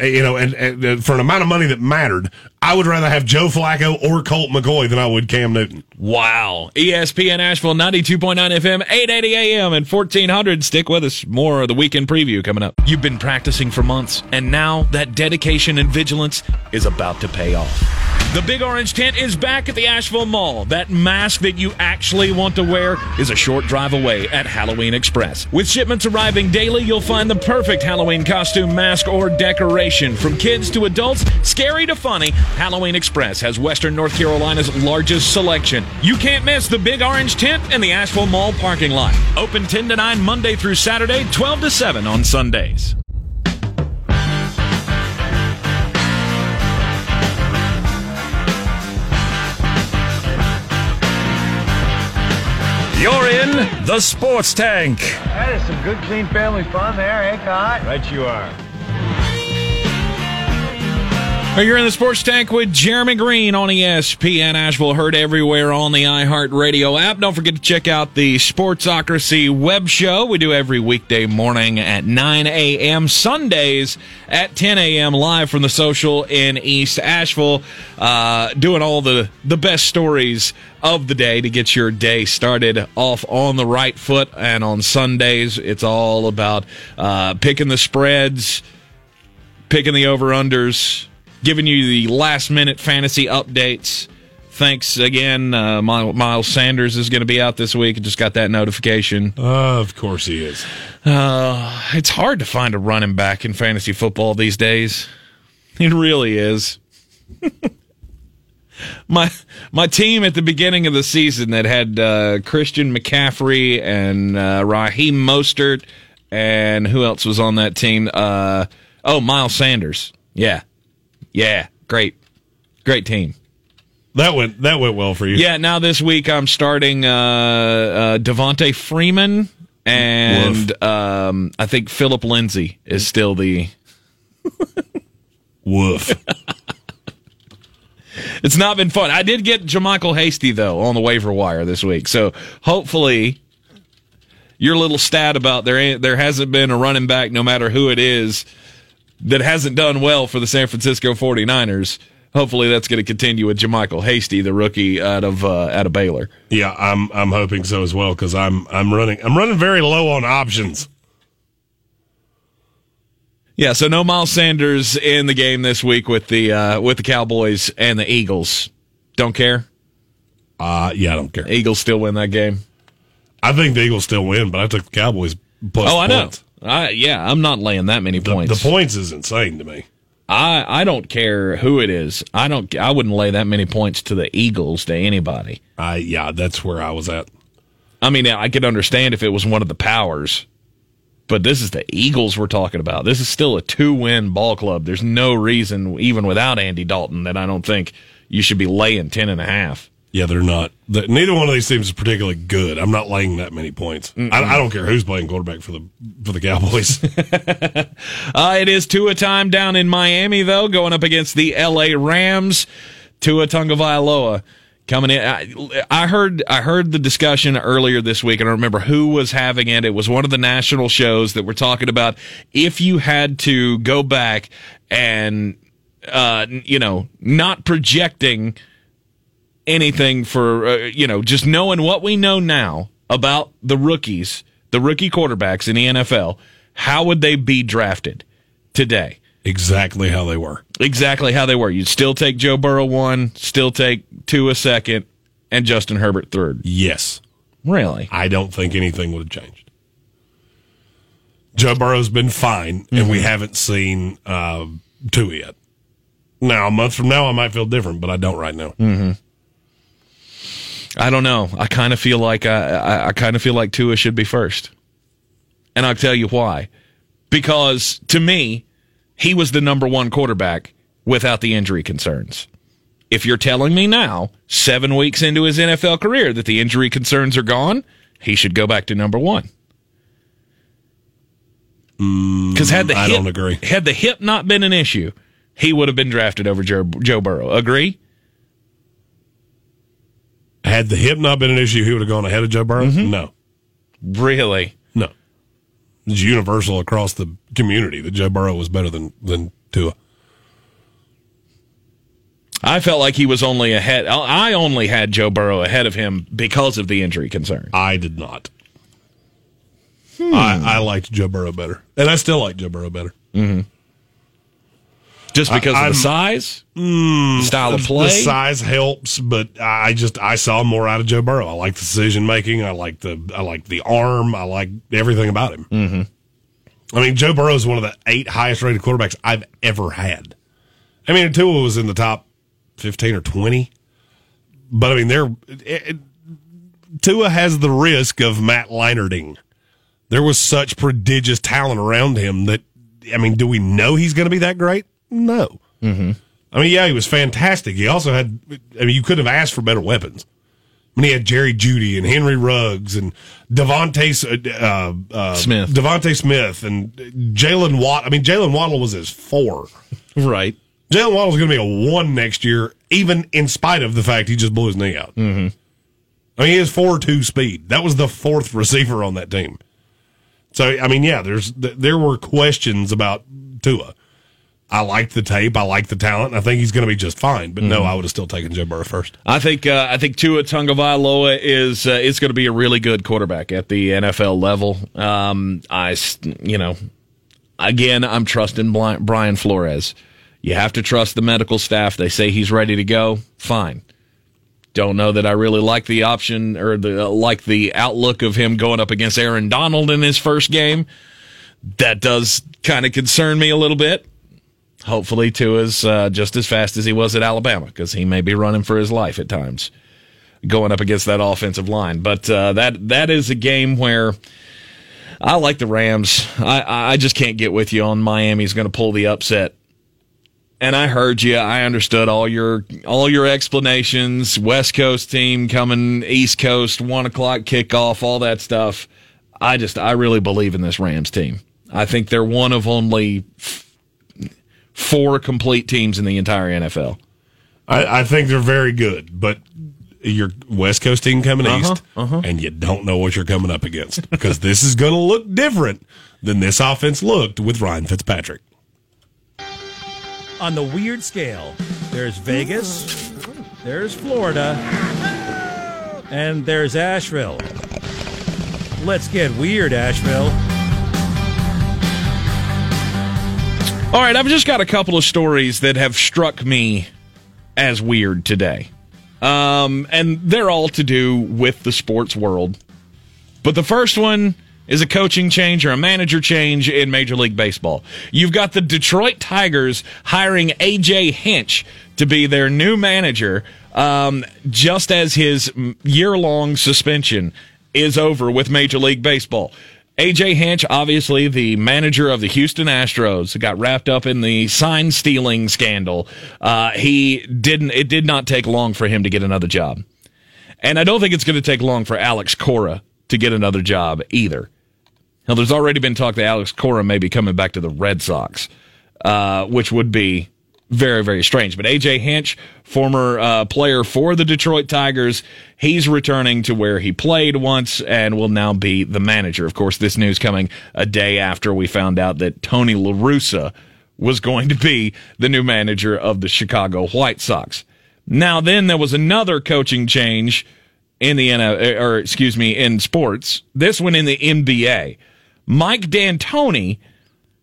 you know, and, and uh, for an amount of money that mattered, I would rather have Joe Flacco or Colt McCoy than I would Cam Newton. Wow. ESPN Asheville 92.9 FM, 880 AM and 1400. Stick with us. More of the weekend preview coming up. You've been practicing for months, and now that dedication and vigilance is about to pay off. The Big Orange Tent is back at the Asheville Mall. That mask that you actually want to wear is a short drive away at Halloween Express. With shipments arriving daily, you'll find the perfect Halloween costume, mask, or decoration. From kids to adults, scary to funny, Halloween Express has Western North Carolina's largest selection. You can't miss the Big Orange Tent in the Asheville Mall parking lot. Open 10 to 9 Monday through Saturday, 12 to 7 on Sundays. You're in the Sports Tank. That is some good, clean family fun there, eh, Cot? Right you are. You're in the Sports Tank with Jeremy Greene on ESPN Asheville, heard everywhere on the iHeartRadio app. Don't forget to check out the Sportsocracy web show. We do every weekday morning at 9 a.m., Sundays at 10 a.m., live from the social in East Asheville, uh, doing all the, the best stories of the day to get your day started off on the right foot. And on Sundays, it's all about uh, picking the spreads, picking the over unders, giving you the last minute fantasy updates. Thanks again. Uh, My- Miles Sanders is going to be out this week. I just got that notification. Uh, of course he is. Uh, it's hard to find a running back in fantasy football these days. It really is. my my team at the beginning of the season that had uh, Christian McCaffrey and uh, Raheem Mostert and who else was on that team? Uh, oh, Miles Sanders. Yeah, yeah, great, great team. That went that went well for you. Yeah, now this week I'm starting uh, uh, Devonta Freeman and um, I think Philip Lindsay is still the Woof. it's not been fun. I did get JaMycal Hasty though on the waiver wire this week, so hopefully your little stat about there ain't, there hasn't been a running back, no matter who it is, that hasn't done well for the San Francisco 49ers. Hopefully that's going to continue with JaMycal Hasty, the rookie out of uh, out of Baylor. Yeah, I'm I'm hoping so as well because I'm I'm running I'm running very low on options. Yeah, so no Miles Sanders in the game this week with the uh, with the Cowboys and the Eagles. Don't care. Uh yeah, I don't care. Eagles still win that game. I think the Eagles still win, but I took the Cowboys plus oh, I know. points. I, yeah, I'm not laying that many The, points. the points is insane to me. I I don't care who it is. I don't. I wouldn't lay that many points to the Eagles to anybody. I yeah, that's where I was at. I mean, I could understand if it was one of the powers, but this is the Eagles we're talking about. This is still a two-win ball club. There's no reason, even without Andy Dalton, that I don't think you should be laying ten and a half. Yeah, they're not. The, neither one of these teams is particularly good. I'm not laying that many points. I, I don't care who's playing quarterback for the for the Cowboys. Uh, it is Tua time down in Miami, though, going up against the L.A. Rams. Tua Tagovailoa coming in. I, I heard I heard the discussion earlier this week, and I remember who was having it. It was one of the national shows that were talking about if you had to go back and uh, you know not projecting anything for uh, you know just knowing what we know now about the rookies, the rookie quarterbacks in the NFL. How would they be drafted today? exactly how they were. exactly how they were. You'd still take Joe Burrow one, still take Tua second, and Justin Herbert third. Yes, Really? I don't think anything would have changed. Joe Burrow's been fine, and we haven't seen uh, Tua yet. Now, a month from now, I might feel different, but I don't right now. I don't know. I kind of feel like I, I, I kind of feel like Tua should be first, and I'll tell you why. Because to me, he was the number one quarterback without the injury concerns. If you're telling me now, seven weeks into his NFL career, that the injury concerns are gone, he should go back to number one. Mm, because had the I hip, don't agree. Had the hip not been an issue, he would have been drafted over Joe, Joe Burrow. Agree? Had the hip not been an issue, he would have gone ahead of Joe Burrow. Mm-hmm. No, Really? no, it's universal across the community that Joe Burrow was better than than Tua. I felt like he was only ahead. I only had Joe Burrow ahead of him because of the injury concern. I did not. Hmm. I, I liked Joe Burrow better, and I still like Joe Burrow better. Mm-hmm. Just because I- of the size, the style of play. The size helps, but I just I saw more out of Joe Burrow. I like the decision making. I like the I like the arm. I like everything about him. Mm-hmm. I mean, Joe Burrow is one of the eight highest rated quarterbacks I've ever had. I mean, Tua was in the top fifteen or twenty, but I mean, it- Tua has the risk of Matt Leinarting. There was such prodigious talent around him that I mean, do we know he's going to be that great? No. I mean, yeah, he was fantastic. He also had, I mean, you couldn't have asked for better weapons. I mean, he had Jerry Jeudy and Henry Ruggs and DeVonta uh, uh, Smith. DeVonta Smith and Jalen Watt. I mean, Jalen Waddle was his four. right. Jalen Waddle's going to be a one next year, even in spite of the fact he just blew his knee out. Mm-hmm. I mean, he has four two speed. That was the fourth receiver on that team. So, I mean, yeah, there's there were questions about Tua. I like the tape. I like the talent. I think he's going to be just fine. But no, I would have still taken Joe Burrow first. I think uh, I think Tua Tagovailoa is uh, is going to be a really good quarterback at the NFL level. Um, I you know, again, I'm trusting Brian Flores. You have to trust the medical staff. They say he's ready to go. Fine. Don't know that I really like the option or the uh, like the outlook of him going up against Aaron Donald in his first game. That does kind of concern me a little bit. Hopefully, Tua's uh, just as fast as he was at Alabama because he may be running for his life at times, going up against that offensive line. But uh, that that is a game where I like the Rams. I I just can't get with you on Miami's going to pull the upset. And I heard you. I understood all your all your explanations. West Coast team coming, East Coast one o'clock kickoff, all that stuff. I just I really believe in this Rams team. I think they're one of only four complete teams in the entire NFL I, I think they're very good, but your West Coast team coming Uh-huh, east, and you don't know what you're coming up against because this is going to look different than this offense looked with Ryan Fitzpatrick. On the weird scale, there's Vegas, there's Florida, and there's Asheville. Let's get weird, Asheville. All right, I've just got a couple of stories that have struck me as weird today. Um, and they're all to do with the sports world. But the first one is a coaching change or a manager change in Major League Baseball. You've got the Detroit Tigers hiring AJ Hinch to be their new manager um, just as his year long suspension is over with Major League Baseball. AJ Hinch, obviously the manager of the Houston Astros, got wrapped up in the sign stealing scandal. Uh, he didn't. It did not take long for him to get another job, and I don't think it's going to take long for Alex Cora to get another job either. Now, there's already been talk that Alex Cora may be coming back to the Red Sox, uh, which would be very, very strange. But AJ Hinch, former uh, player for the Detroit Tigers, he's returning to where he played once and will now be the manager. Of course, this news coming a day after we found out that Tony La Russa was going to be the new manager of the Chicago White Sox. Now, then there was another coaching change in the NFL, or excuse me, in sports. This one in the NBA. Mike D'Antoni,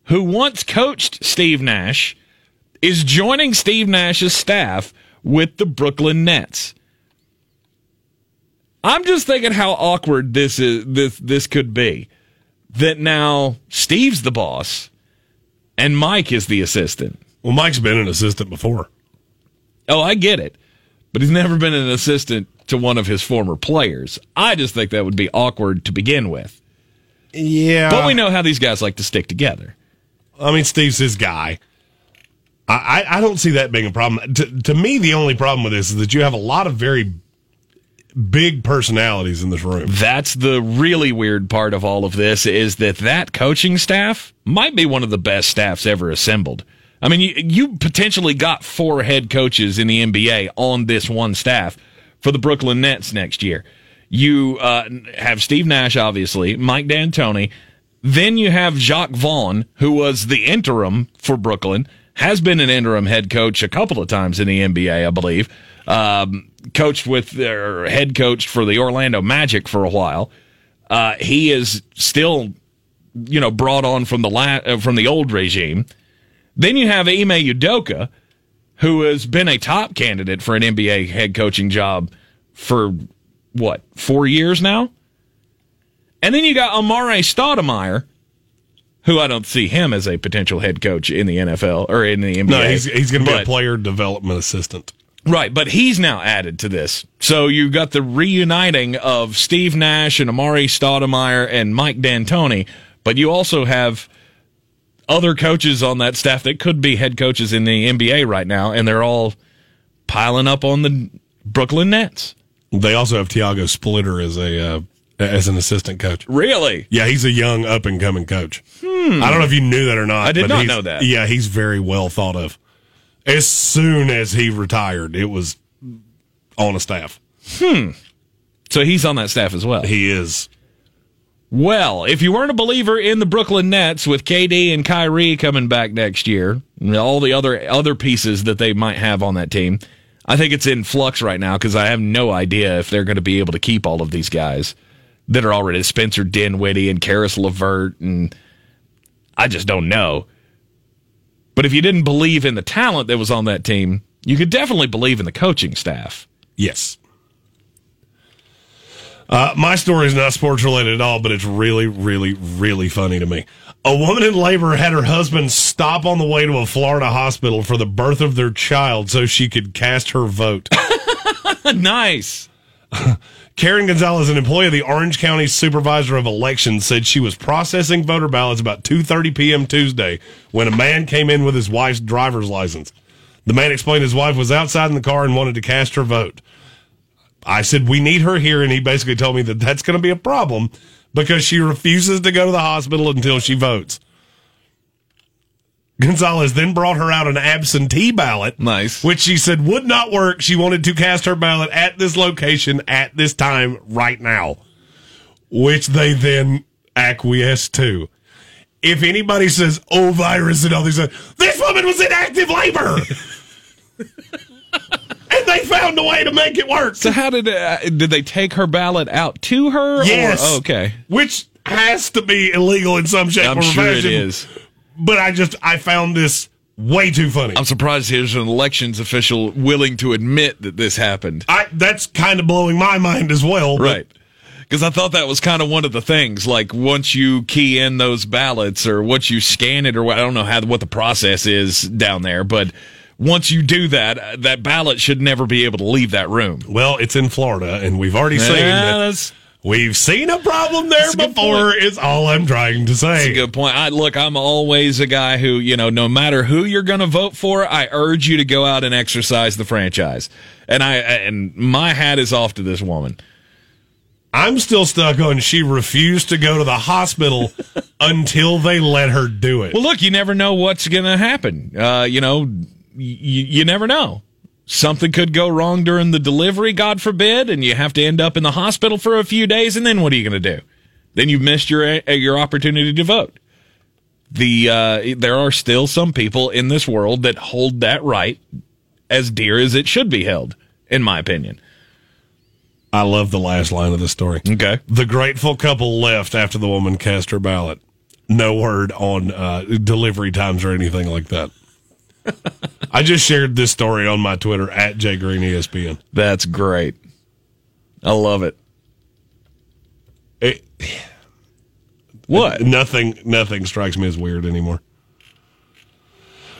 who once coached Steve Nash, is joining Steve Nash's staff with the Brooklyn Nets. I'm just thinking how awkward this is this this could be. That now Steve's the boss and Mike is the assistant. Well, Mike's been an assistant before. Oh, I get it. But he's never been an assistant to one of his former players. I just think that would be awkward to begin with. Yeah. But we know how these guys like to stick together. I mean, Steve's his guy. I, I, don't see that being a problem. To, to me, the only problem with this is that you have a lot of very big personalities in this room. That's the really weird part of all of this is that that coaching staff might be one of the best staffs ever assembled. I mean, you, you potentially got four head coaches in the NBA on this one staff for the Brooklyn Nets next year. You uh, have Steve Nash, obviously, Mike D'Antoni. Then you have Jacque Vaughn, who was the interim for Brooklyn, has been an interim head coach a couple of times in the NBA, I believe. Um, coached with their head coach for the Orlando Magic for a while. Uh, he is still, you know, brought on from the la- uh, from the old regime. Then you have Ime Udoka, who has been a top candidate for an NBA head coaching job for what four years now. And then you got Amare Stoudemire, who I don't see him as a potential head coach in the NFL or in the NBA. No, he's, he's going to be a player development assistant. Right, but he's now added to this. So you've got the reuniting of Steve Nash and Amare Stoudemire and Mike D'Antoni, but you also have other coaches on that staff that could be head coaches in the NBA right now, and they're all piling up on the Brooklyn Nets. They also have Tiago Splitter as a uh, as an assistant coach. Really? Yeah, he's a young up and coming coach. I don't know if you knew that or not. Hmm. I did but not know that. Yeah, he's very well thought of. As soon as he retired, it was on a staff. Hmm. So he's on that staff as well. He is. Well, if you weren't a believer in the Brooklyn Nets with KD and Kyrie coming back next year, and all the other other pieces that they might have on that team, I think it's in flux right now because I have no idea if they're going to be able to keep all of these guys that are already Spencer Dinwiddie and Caris LeVert, and I just don't know. But if you didn't believe in the talent that was on that team, you could definitely believe in the coaching staff. Yes. Uh, my story is not sports related at all, but it's really, really, really funny to me. A woman in labor had her husband stop on the way to a Florida hospital for the birth of their child so she could cast her vote. nice. Karen Gonzalez, an employee of the Orange County Supervisor of Elections, said she was processing voter ballots about 2:30 p.m. Tuesday when a man came in with his wife's driver's license. The man explained his wife was outside in the car and wanted to cast her vote. I said we need her here, and he basically told me that that's going to be a problem because she refuses to go to the hospital until she votes. Gonzalez then brought her out an absentee ballot. Nice. Which she said would not work. She wanted to cast her ballot at this location at this time right now, which they then acquiesced to. If anybody says, oh, virus and all these, other this woman was in active labor. and they found a way to make it work. So how did uh, did they take her ballot out to her? Yes. Or, oh, okay. Which has to be illegal in some shape I'm or sure it fashion. is. But I just, I found this way too funny. I'm surprised there's an elections official willing to admit that this happened. I, that's kind of blowing my mind as well. Right. Because I thought that was kind of one of the things. Like once you key in those ballots, or once you scan it, or what, I don't know how what the process is down there, but once you do that, uh, that ballot should never be able to leave that room. Well, it's in Florida, and we've already seen Yeah, that. We've seen a problem there a before. Is all I'm trying to say. That's a good point. I look, I'm always a guy who, you know, no matter who you're going to vote for, I urge you to go out and exercise the franchise. And I and my hat is off to this woman. I'm still stuck on she refused to go to the hospital until they let her do it. Well, look, you never know what's going to happen. Uh, you know, y- you never know. Something could go wrong during the delivery, God forbid, and you have to end up in the hospital for a few days. And then what are you going to do? Then you've missed your uh, your opportunity to vote. The uh, there are still some people in this world that hold that right as dear as it should be held, in my opinion. I love the last line of the story. Okay. The grateful couple left after the woman cast her ballot. No word on uh, delivery times or anything like that. I just shared this story on my Twitter at Jay Green ESPN. That's great. I love it. It, What? nothing, nothing strikes me as weird anymore.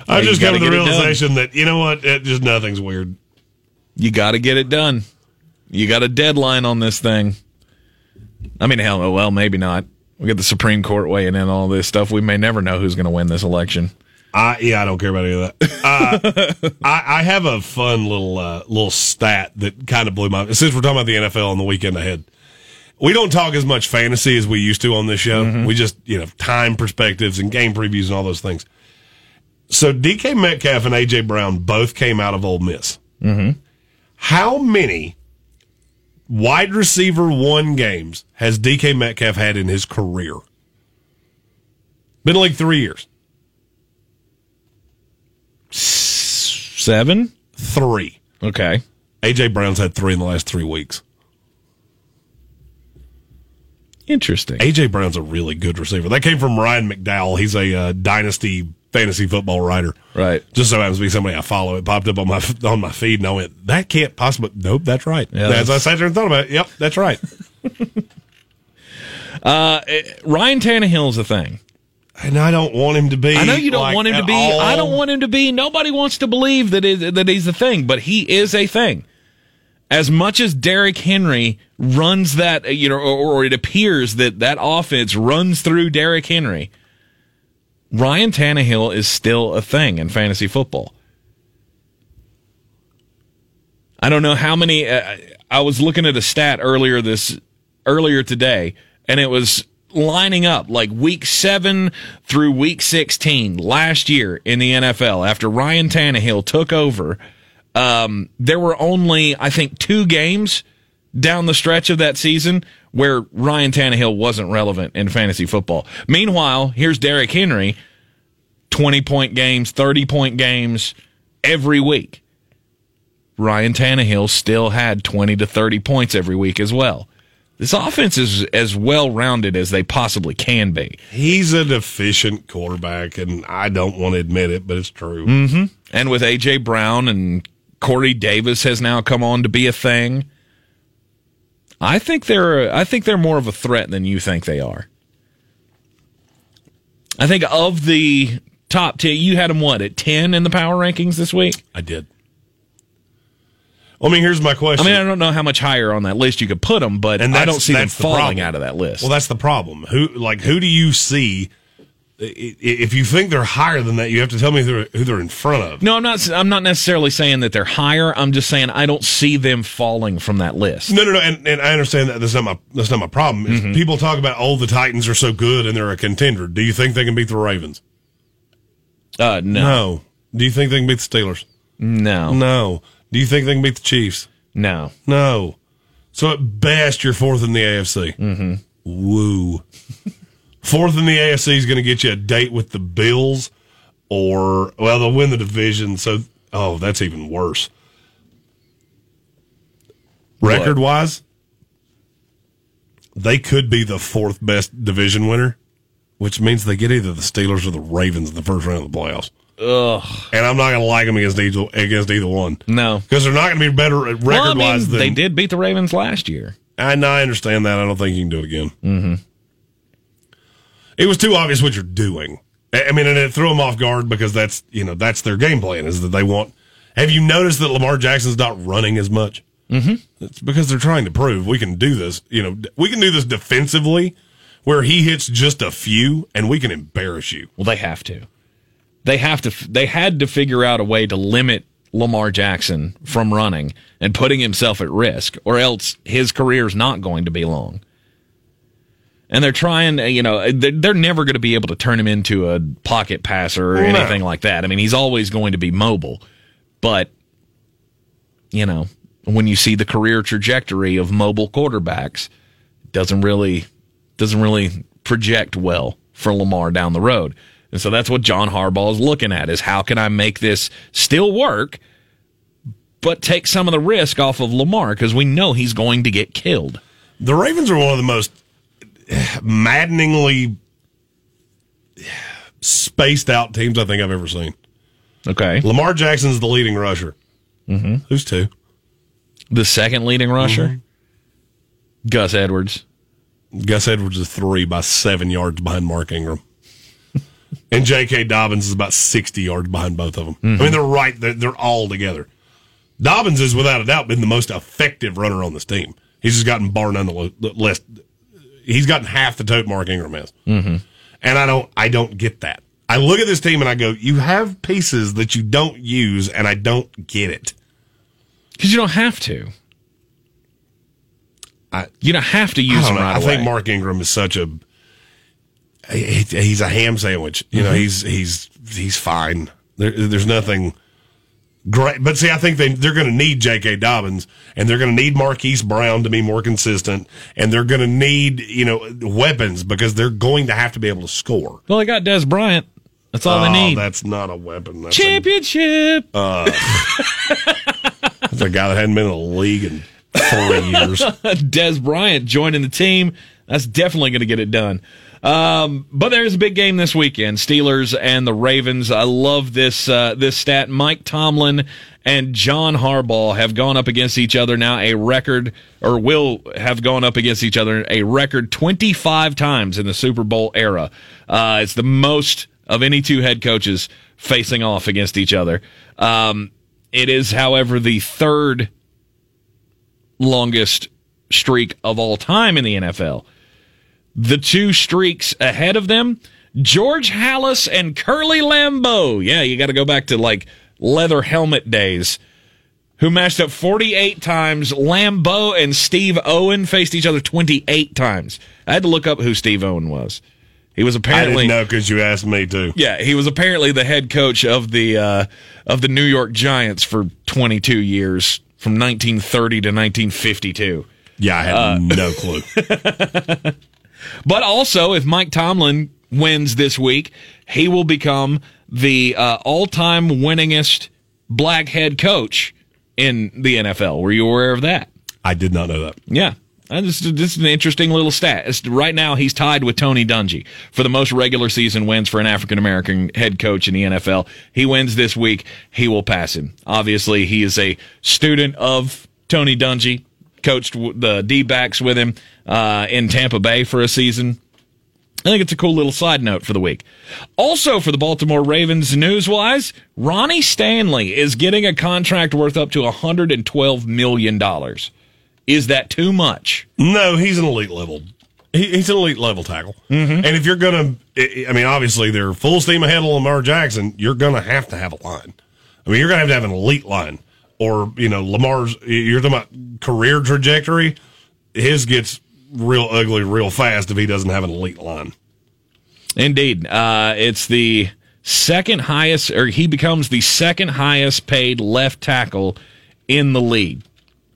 I just come gotta the get it done. realization that you know what, it, just nothing's weird. You got to get it done. You got a deadline on this thing. I mean, hell, well, maybe not. We got the Supreme Court weighing in on all this stuff. We may never know who's going to win this election. I yeah, I don't care about any of that. Uh, I, I have a fun little uh, little stat that kind of blew my. Since we're talking about the NFL on the weekend ahead, we don't talk as much fantasy as we used to on this show. We just you know time perspectives and game previews and all those things. So DK Metcalf and AJ Brown both came out of Ole Miss. Mm-hmm. How many wide receiver one games has DK Metcalf had in his career? Been like three years. Seven? Three. Okay. AJ Brown's had three in the last three weeks. Interesting. AJ Brown's a really good receiver. That came from Ryan McDowell. He's a uh, dynasty fantasy football writer. Right. Just so happens to be somebody I follow. It popped up on my on my feed, and I went, "That can't possibly." Nope, that's right. Yeah, As I sat there and thought about it, yep, that's right. Ryan Tannehill's a thing. And I don't want him to be. I know you don't like, want him to be. all. I don't want him to be. Nobody wants to believe that is that he's a thing, but he is a thing. As much as Derrick Henry runs that, you know, or, or it appears that that offense runs through Derrick Henry, Ryan Tannehill is still a thing in fantasy football. I don't know how many. Uh, I was looking at a stat earlier this earlier today, and it was lining up like week seven through week sixteen last year in the NFL after Ryan Tannehill took over. Um, there were only I think two games down the stretch of that season where Ryan Tannehill wasn't relevant in fantasy football. Meanwhile, here's Derrick Henry, twenty point games, thirty point games every week. Ryan Tannehill still had 20 to 30 points every week as well. This offense is as well rounded as they possibly can be. He's an efficient quarterback, and I don't want to admit it, but it's true. Mm-hmm. And with AJ Brown and Corey Davis has now come on to be a thing. I think they're I think they're more of a threat than you think they are. I think of the top 10 you had them what at 10 in the power rankings this week? I did. I mean, here's my question. I mean, I don't know how much higher on that list you could put them, but And I don't see them the falling problem. out of that list. Well, that's the problem. Who like who do you see? If you think they're higher than that, you have to tell me who they're, who they're in front of. No, I'm not. I'm not necessarily saying that they're higher. I'm just saying I don't see them falling from that list. No, no, no, and, and I understand that that's not my that's not my problem. Mm-hmm. People talk about oh the Titans are so good and they're a contender. Do you think they can beat the Ravens? Uh, no, No. Do you think they can beat the Steelers? no, No. Do you think they can beat the Chiefs? no. No. So at best, you're fourth in the AFC. Mm-hmm. Woo. fourth in the AFC is going to get you a date with the Bills, or well, they'll win the division. So, oh, that's even worse. Record wise, they could be the fourth best division winner, which means they get either the Steelers or the Ravens in the first round of the playoffs. Ugh, And I'm not going to like them against either against either one no. because they're not going to be better record Well, I mean, wise than they did beat the Ravens last year. I I understand that. I don't think you can do it again. Mm-hmm. It was too obvious what you're doing. I mean, and it threw them off guard because that's you know that's their game plan is that they want. Have you noticed that Lamar Jackson's not running as much? Mm-hmm. It's because they're trying to prove we can do this. You know, we can do this defensively, where he hits just a few, and we can embarrass you. Well, they have to. They have to. They had to figure out a way to limit Lamar Jackson from running and putting himself at risk, or else his career's not going to be long. And they're trying, you know, they're, never going to be able to turn him into a pocket passer or No. anything like that. I mean, he's always going to be mobile, but you know, when you see the career trajectory of mobile quarterbacks, it doesn't really doesn't really project well for Lamar down the road. And so that's what John Harbaugh is looking at is how can I make this still work but take some of the risk off of Lamar because we know he's going to get killed. The Ravens are one of the most maddeningly spaced out teams I think I've ever seen. Okay. Lamar Jackson's the leading rusher. Mm-hmm. Who's two? The second leading rusher, Gus Edwards. Gus Edwards is three by seven yards behind Mark Ingram. And J.K. Dobbins is about 60 yards behind both of them. I mean, they're right. They're, they're all together. Dobbins has, without a doubt, been the most effective runner on this team. He's just gotten bar none the less. He's gotten half the tote Mark Ingram has. Mm-hmm. And I don't, I don't get that. I look at this team and I go, you have pieces that you don't use, and I don't get it. Because you don't have to. I- you don't have to I, use him know. right I away. think Mark Ingram is such a he- he's a ham sandwich. You know, Mm-hmm. he's he's he's fine. There, there's nothing great, but see, I think they they're going to need J.K. Dobbins and they're going to need Marquise Brown to be more consistent, and they're going to need you know weapons because they're going to have to be able to score. well, they got Dez Bryant. That's all oh, they need. that's not a weapon. That's a, Championship. that's a guy that hadn't been in the league in four years. Dez Bryant joining the team. That's definitely going to get it done. Um, but there's a big game this weekend: Steelers and the Ravens. I love this uh, this stat. Mike Tomlin and John Harbaugh have gone up against each other now a record, or will have gone up against each other a record 25 times in the Super Bowl era. Uh, it's the most of any two head coaches facing off against each other. Um, it is, however, the third longest streak of all time in the NFL. The two streaks ahead of them, George Halas and Curly Lambeau. Yeah, you got to go back to like leather helmet days. Who matched up 48 times. Lambeau and Steve Owen faced each other 28 times. I had to look up who Steve Owen was. He was apparently I didn't know because you asked me to. yeah, he was apparently the head coach of the uh, of the New York Giants for 22 years, from 1930 to 1952. Yeah, I had Uh, no clue. But also, if Mike Tomlin wins this week, he will become the uh, all-time winningest black head coach in the NFL. Were you aware of that? I did not know that. Yeah. This, this is an interesting little stat. It's- right now, he's tied with Tony Dungy for the most regular season wins for an African American head coach in the NFL. He wins this week. He will pass him. Obviously, he is a student of Tony Dungy, coached the D backs with him uh, in Tampa Bay for a season. I think it's a cool little side note for the week. Also, for the Baltimore Ravens news wise, Ronnie Stanley is getting a contract worth up to $112 million. Is that too much? No, he's an elite level. He, he's an elite level tackle. Mm-hmm. And if you're going to, I mean, obviously they're full steam ahead of Lamar Jackson. You're going to have to have a line. I mean, you're going to have to have an elite line. Or, you know, Lamar's, you're talking about career trajectory. His gets real ugly real fast if he doesn't have an elite line. Indeed. Uh, it's the second highest, or he becomes the second highest paid left tackle in the league.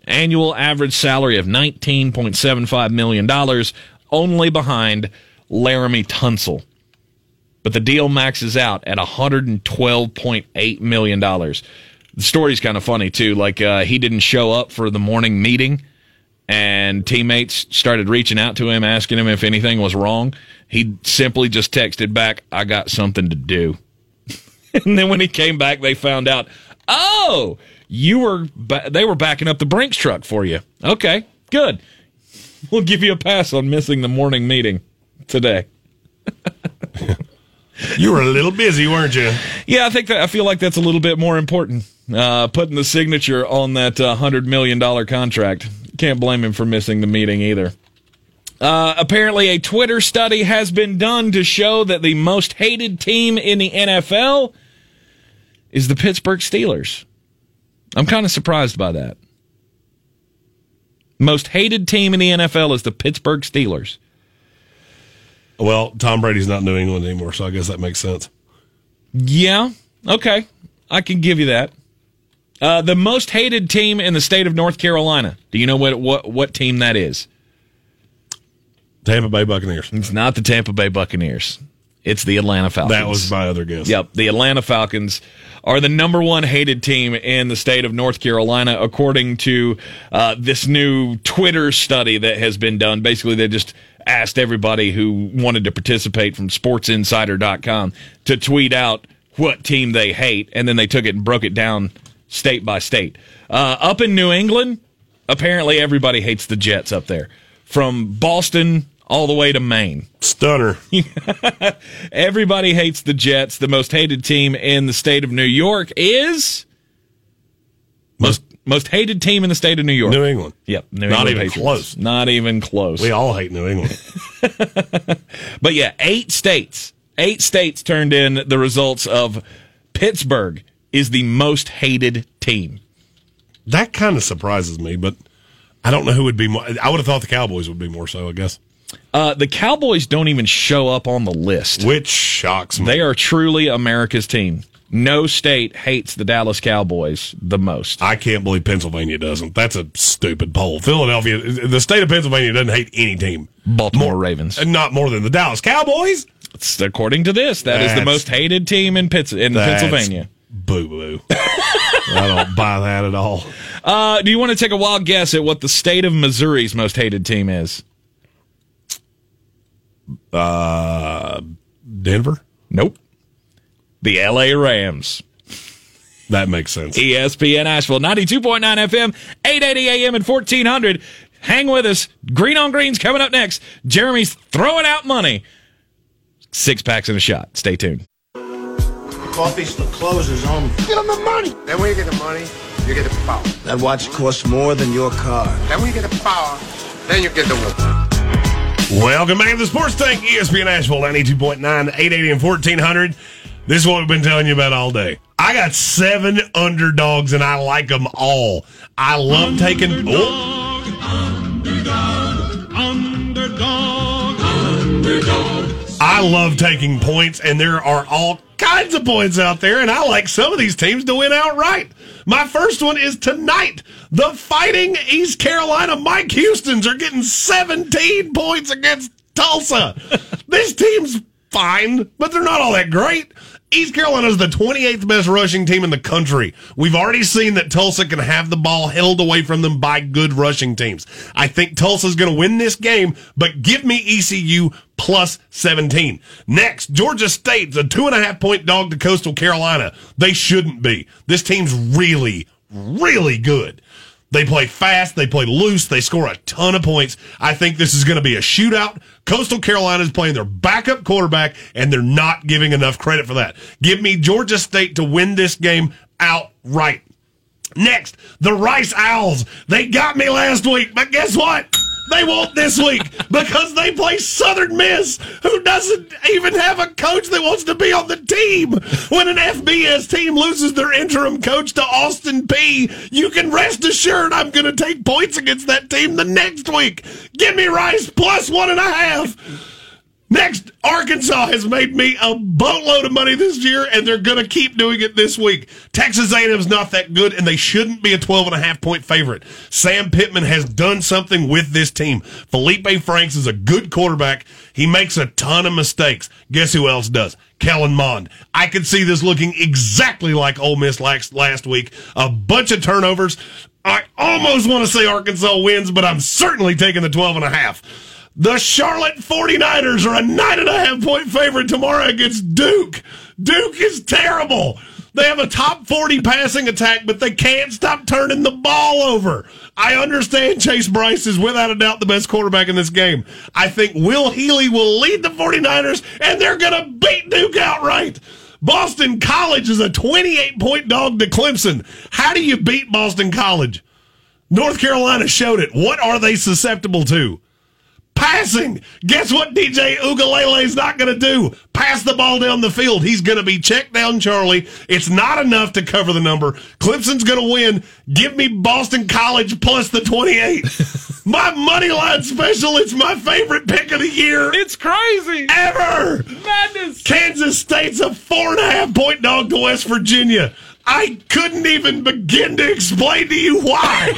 Annual average salary of $19.75 million, only behind Laremy Tunsil. But the deal maxes out at $112.8 million. The story's kind of funny, too. Like, uh, he didn't show up for the morning meeting, and teammates started reaching out to him, asking him if anything was wrong. He simply just texted back, I got something to do. and then when he came back, they found out, oh, you were ba- they were backing up the Brinks truck for you. Okay, good. We'll give you a pass on missing the morning meeting today. You were a little busy, weren't you? Yeah, I think that I feel like that's a little bit more important. Uh, putting the signature on that uh, hundred million dollar contract. Can't blame him for missing the meeting either. Uh, apparently, a Twitter study has been done to show that the most hated team in the NFL is the Pittsburgh Steelers. I'm kind of surprised by that. Most hated team in the NFL is the Pittsburgh Steelers. Well, Tom Brady's not in New England anymore, so I guess that makes sense. Yeah, okay. I can give you that. Uh, the most hated team in the state of North Carolina. Do you know what what what team that is? Tampa Bay Buccaneers. It's not the Tampa Bay Buccaneers. It's the Atlanta Falcons. That was my other guess. Yep, the Atlanta Falcons are the number one hated team in the state of North Carolina, according to uh, this new Twitter study that has been done. Basically, they just asked everybody who wanted to participate from SportsInsider.com to tweet out what team they hate, and then they took it and broke it down state by state. Uh, up in New England, apparently everybody hates the Jets up there, from Boston all the way to Maine. Stunner. Everybody hates the Jets. The most hated team in the state of New York is most most hated team in the state of New York. New England. Yep, New Not England even Patriots. close. Not even close. We all hate New England. But yeah, eight states, eight states turned in the results of Pittsburgh is the most hated team. that kind of surprises me, but I don't know who would be more. I would have thought the Cowboys would be more so, I guess. Uh, the Cowboys don't even show up on the list. Which shocks me. They are truly America's team. No state hates the Dallas Cowboys the most. I can't believe Pennsylvania doesn't. That's a stupid poll. Philadelphia, the state of Pennsylvania doesn't hate any team. Baltimore Ravens. Not more than the Dallas Cowboys. It's- according to this, that is the most hated team in Pitts in That's Pennsylvania. Boo boo. I don't buy that at all. Uh, do you want to take a wild guess at what the state of Missouri's most hated team is? Uh, Denver? Nope. The LA Rams. That makes sense. ESPN Asheville, 92.9 FM, 880 AM and 1400. Hang with us. Green on Green's coming up next. Jeremy's throwing out money. Six packs and a shot. Stay tuned. Coffee's for closers only. Get them the money. Then when you get the money, you get the power. That watch costs more than your car. Then when you get the power, then you get the woman. Welcome back to the Sports Tank, ESPN Asheville, 92.9, 880 and 1400. This is what we've been telling you about all day. I got seven underdogs and I like them all. I love taking. Oh. I love taking points, and there are all kinds of points out there, and I like some of these teams to win outright. My first one is tonight. The Fighting East Carolina Mike Houston's are getting 17 points against Tulsa. this team's fine, but they're not all that great. East Carolina is the 28th best rushing team in the country. We've already seen that Tulsa can have the ball held away from them by good rushing teams. I think Tulsa's going to win this game, but give me ECU plus 17. Next, Georgia State's a two and a half point dog to Coastal Carolina. They shouldn't be. This team's really, really good. They play fast, they play loose, they score a ton of points. I think this is going to be a shootout. Coastal Carolina is playing their backup quarterback, and they're not giving enough credit for that. Give me Georgia State to win this game outright. Next, the Rice Owls. They got me last week, but guess what? They won't this week because they play Southern Miss, who doesn't even have a coach that wants to be on the team. When an FBS team loses their interim coach to Austin Peay, you can rest assured I'm going to take points against that team the next week. Give me Rice plus one and a half. Next, Arkansas has made me a boatload of money this year, and they're going to keep doing it this week. Texas A&M's not that good, and they shouldn't be a 12 and a half point favorite. Sam Pittman has done something with this team. Feleipe Franks is a good quarterback. He makes a ton of mistakes. Guess who else does? Kellen Mond. I could see this looking exactly like Ole Miss last, last week. A bunch of turnovers. I almost want to say Arkansas wins, but I'm certainly taking the 12 and a half. The Charlotte 49ers are a nine and a half point favorite tomorrow against Duke. Duke is terrible. They have a top 40 passing attack, but they can't stop turning the ball over. I understand Chase Brice is without a doubt the best quarterback in this game. I think Will Healy will lead the 49ers, and they're going to beat Duke outright. Boston College is a 28 point dog to Clemson. How do you beat Boston College? North Carolina showed it. What are they susceptible to? Passing. Guess what DJ Uiagalelei is not going to do? Pass the ball down the field. He's going to be checked down, Charlie. It's not enough to cover the number. Clemson's going to win. Give me Boston College plus the 28. my money line special. It's my favorite pick of the year. It's crazy. Ever. Madness. Kansas State's a four and a half point dog to West Virginia. I couldn't even begin to explain to you why.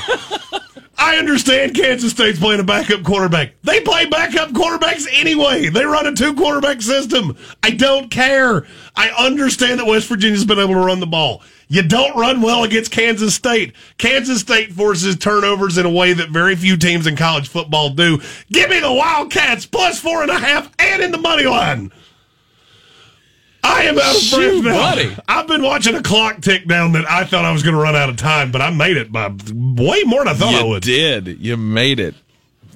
I understand Kansas State's playing a backup quarterback. They play backup quarterbacks anyway. They run a two quarterback system. I don't care. I understand that West Virginia's been able to run the ball. You don't run well against Kansas State. Kansas State forces turnovers in a way that very few teams in college football do. Give me the Wildcats plus four and a half and in the money line. I am out of breath now. buddy. I've been watching a clock tick down that I thought I was going to run out of time, but I made it by way more than I thought I You would. did. You made it.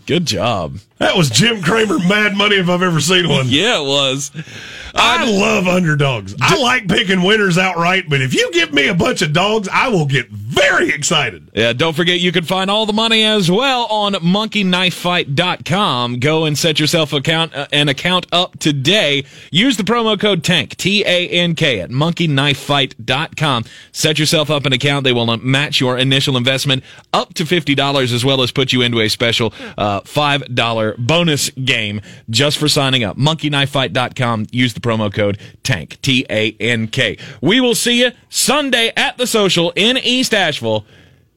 Good job. That was Jim Cramer Mad Money if I've ever seen one. Yeah, it was. I love underdogs. I like picking winners outright, but if you give me a bunch of dogs, I will get very excited. Yeah, don't forget you can find all the money as well on monkeyknifefight.com. Go and set yourself account uh, an account up today. Use the promo code TANK, T A N K at monkeyknifefight.com. Set yourself up an account. They will match your initial investment up to $50 as well as put you into a special uh, $5 bonus game just for signing up. monkeyknifefight.com. Use the promo code TANK, T A N K. We will see you Sunday at the social in East Asheville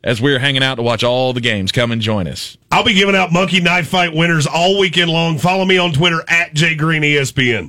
as we're hanging out to watch all the games. Come and join us. I'll be giving out Monkey Knife Fight winners all weekend long. Follow me on Twitter at JGreenESPN.